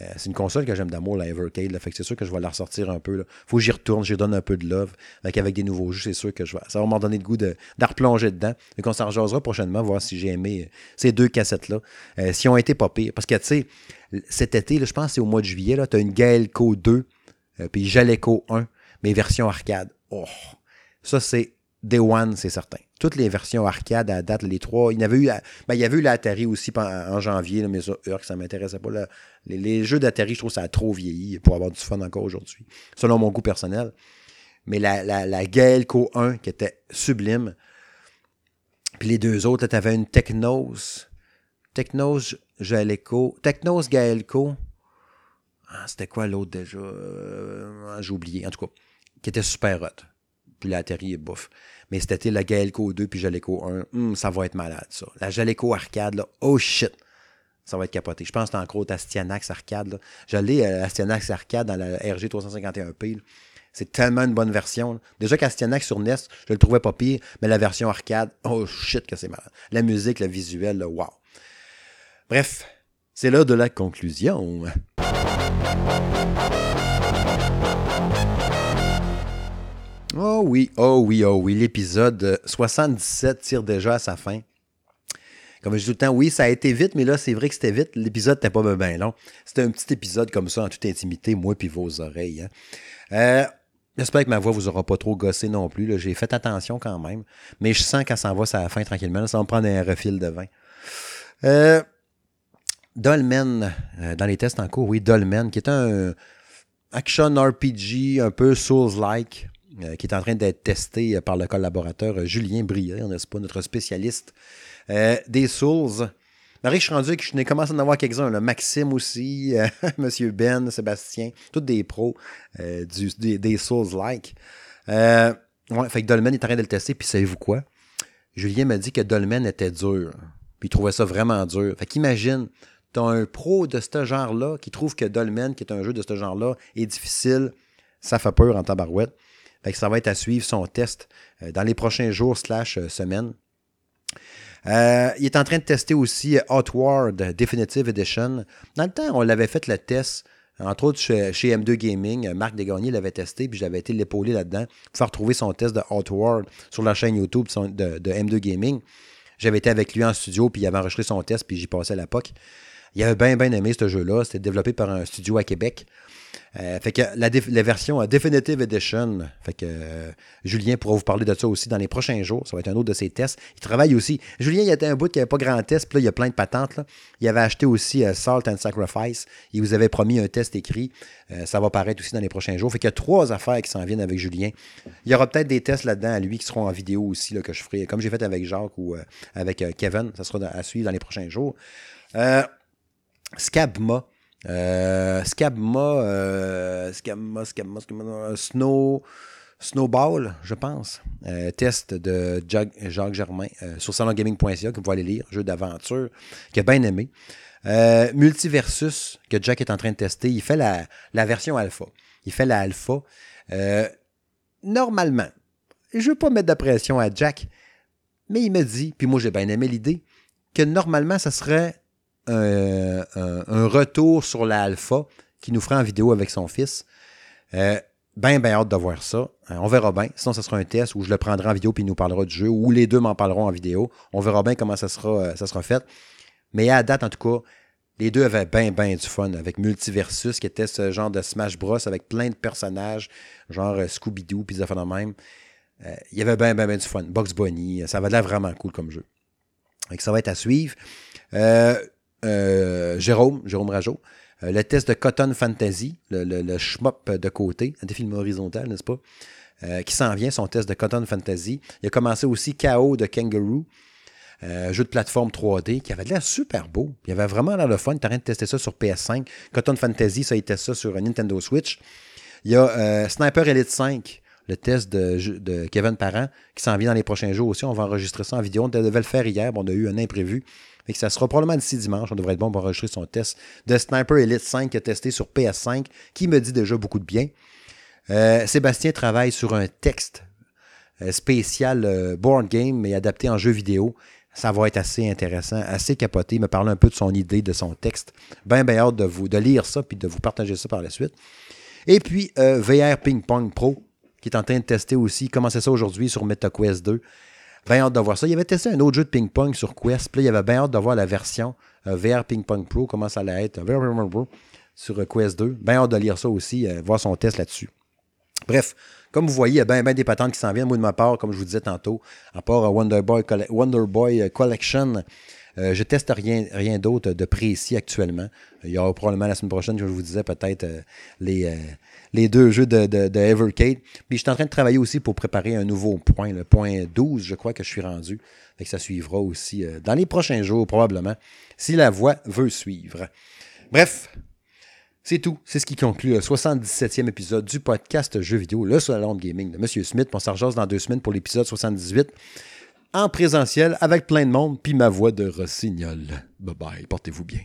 [SPEAKER 1] Euh, c'est une console que j'aime d'amour, la Evercade. fait que c'est sûr que je vais la ressortir un peu. Là. Faut que j'y retourne, j'y donne un peu de love. avec des nouveaux jeux, c'est sûr que je vais, ça va m'en donner le goût de, replonger dedans. Et qu'on s'en rejoindra prochainement, voir si j'ai aimé euh, ces deux cassettes-là. Euh, si ont été pas. Parce que, tu sais, cet été, je pense que c'est au mois de juillet, tu as une Gaelco 2, puis Jaleco 1, mais version arcade. Oh, ça, c'est Day One, c'est certain. Toutes les versions arcade à date, les trois. Il y avait eu, ben, il y avait eu l'Atari aussi en, janvier, mais ça, Urk, ça m'intéressait pas. Les, jeux d'Atari, je trouve ça a trop vieilli pour avoir du fun encore aujourd'hui, selon mon goût personnel. Mais la, la, la 1 qui était sublime. Puis les deux autres, tu avais une Technos. Technos Gaelco. Technos Gaelco. Ah, c'était quoi l'autre déjà? Euh, j'ai oublié. En tout cas, qui était super hot. Puis l'Atari est bouffe. Mais c'était la Gaelco 2 puis Jaleco 1. Hum, ça va être malade, ça. La Jaleco arcade, oh shit! Ça va être capoté. Je pense que c'est encore Astianax arcade. J'allais à Astianax arcade dans la RG 351P. C'est tellement une bonne version. Déjà qu'Astianax sur NES, je le trouvais pas pire, mais la version arcade, oh shit que c'est malade. La musique, le visuel, là, wow. Bref, c'est l'heure de la conclusion. Oh oui, oh oui, oh oui, l'épisode 77 tire déjà à sa fin. Comme je dis tout le temps, oui, ça a été vite, mais là, c'est vrai que c'était vite. L'épisode n'était pas bien long. C'était un petit épisode comme ça, en toute intimité, moi puis vos oreilles. Hein. Euh, j'espère que ma voix vous aura pas trop gossé non plus. J'ai fait attention quand même. Mais je sens qu'elle s'en va à la fin tranquillement. ça va me prendre un refil de vin. Euh, Dolmen, euh, dans les tests en cours, oui, Dolmen, qui est un action RPG un peu Souls-like. Euh, qui est en train d'être testé par le collaborateur euh, Julien Brier, n'est-ce pas, notre spécialiste euh, des Souls. Marie, je suis rendu que je n'ai commencé à en avoir quelques-uns. Maxime aussi, *laughs* Monsieur Ben, Sébastien, tous des pros des, Souls-like. ouais, fait que Dolmen est en train de le tester, puis savez-vous quoi? Julien m'a dit que Dolmen était dur. Puis il trouvait ça vraiment dur. Fait qu'imagine, tu as un pro de ce genre-là qui trouve que Dolmen, qui est un jeu de ce genre-là, est difficile. Ça fait peur en tabarouette ça va être à suivre son test euh, dans les prochains jours slash euh, semaines. Euh, il est en train de tester aussi Outward Definitive Edition. Dans le temps, on l'avait fait le test, entre autres chez, M2 Gaming. Marc Desgagnés l'avait testé, puis j'avais été l'épauler là-dedans pour faire trouver son test de Outward sur la chaîne YouTube de, de M2 Gaming. J'avais été avec lui en studio, puis il avait enregistré son test, puis j'y passais à la POC. Il avait bien, bien aimé ce jeu-là. C'était développé par un studio à Québec. Euh, fait que la, version euh, Definitive Edition, fait que euh, Julien pourra vous parler de ça aussi dans les prochains jours. Ça va être un autre de ses tests. Il travaille aussi. Julien, il y a un bout qui n'avait pas grand test, puis là, il y a plein de patentes. Il avait acheté aussi Salt and Sacrifice. Il vous avait promis un test écrit. ça va paraître aussi dans les prochains jours. Fait qu'il y a trois affaires qui s'en viennent avec Julien. Il y aura peut-être des tests là-dedans à lui qui seront en vidéo aussi, que je ferai, comme j'ai fait avec Jacques ou avec Kevin. Ça sera à suivre dans les prochains jours. Scabma. Euh, Scabma, euh, Scabma, Scabma, Scabma, Snow, Snowball, je pense. Euh, test de Jacques Germain sur salongaming.ca que vous pouvez aller lire. Jeu d'aventure a bien aimé. Multiversus que Jack est en train de tester. Il fait la, la version alpha. Il fait la alpha. Euh, normalement, je ne veux pas mettre de pression à Jack, mais il me dit, puis moi j'ai bien aimé l'idée, que normalement, ça serait un, retour sur la alpha qui nous ferait en vidéo avec son fils. Euh, ben, ben hâte de voir ça. Euh, on verra bien. Sinon, ça sera un test où je le prendrai en vidéo puis il nous parlera du jeu, ou les deux m'en parleront en vidéo. On verra bien comment ça sera, euh, fait. Mais à date, en tout cas, les deux avaient bien, bien du fun avec Multiversus, qui était ce genre de Smash Bros. avec plein de personnages, genre Scooby-Doo, puis ça fait de même. il y avait bien, bien, bien du fun. Box Bunny, ça va l'air vraiment cool comme jeu. Donc, ça va être à suivre. Jérôme, Jérôme Rajo, euh, le test de Cotton Fantasy, le, le, de côté, un défilé horizontal, n'est-ce pas? Euh, qui s'en vient, son test de Cotton Fantasy. Il a commencé aussi KO de Kangaroo, euh, jeu de plateforme 3D qui avait l'air super beau. Il avait vraiment l'air de fun. Tu en train de tester ça sur PS5. Cotton Fantasy, ça a été ça sur Nintendo Switch. Il y a Sniper Elite 5, le test de, de Kevin Parent, qui s'en vient dans les prochains jours aussi. On va enregistrer ça en vidéo. On devait le faire hier, on a eu un imprévu. Ça sera probablement d'ici dimanche. On devrait être bon pour enregistrer son test de Sniper Elite 5 qui a testé sur PS5, qui me dit déjà beaucoup de bien. Euh, Sébastien travaille sur un texte euh, spécial euh, board game, mais adapté en jeu vidéo. Ça va être assez intéressant, assez capoté. Il me parle un peu de son idée, de son texte. Bien, bien hâte de, vous, de lire ça puis de vous partager ça par la suite. Et puis, VR Ping Pong Pro, qui est en train de tester aussi. Il commençait ça aujourd'hui sur MetaQuest 2. Bien hâte de voir ça. Il avait testé un autre jeu de ping-pong sur Quest. Puis là, il avait bien hâte de voir la version euh, VR Ping-Pong Pro, comment ça allait être sur euh, Quest 2. Bien hâte de lire ça aussi, euh, voir son test là-dessus. Bref, comme vous voyez, il y a bien ben des patentes qui s'en viennent. Moi, de ma part, comme je vous disais tantôt, à part Wonder Boy, Wonder Boy Collection, je je teste rien, rien d'autre de précis actuellement. Il y aura probablement la semaine prochaine, je vous disais, peut-être les, les deux jeux de, de, Evercade. Puis je suis en train de travailler aussi pour préparer un nouveau point, le point 12, je crois que je suis rendu. Que ça suivra aussi euh, dans les prochains jours, probablement, si la voix veut suivre. Bref, c'est tout. C'est ce qui conclut le 77e épisode du podcast Jeux vidéo, le salon de gaming de M. Smith. On s'en dans deux semaines pour l'épisode 78 en présentiel avec plein de monde, puis ma voix de rossignol. Bye bye, portez-vous bien.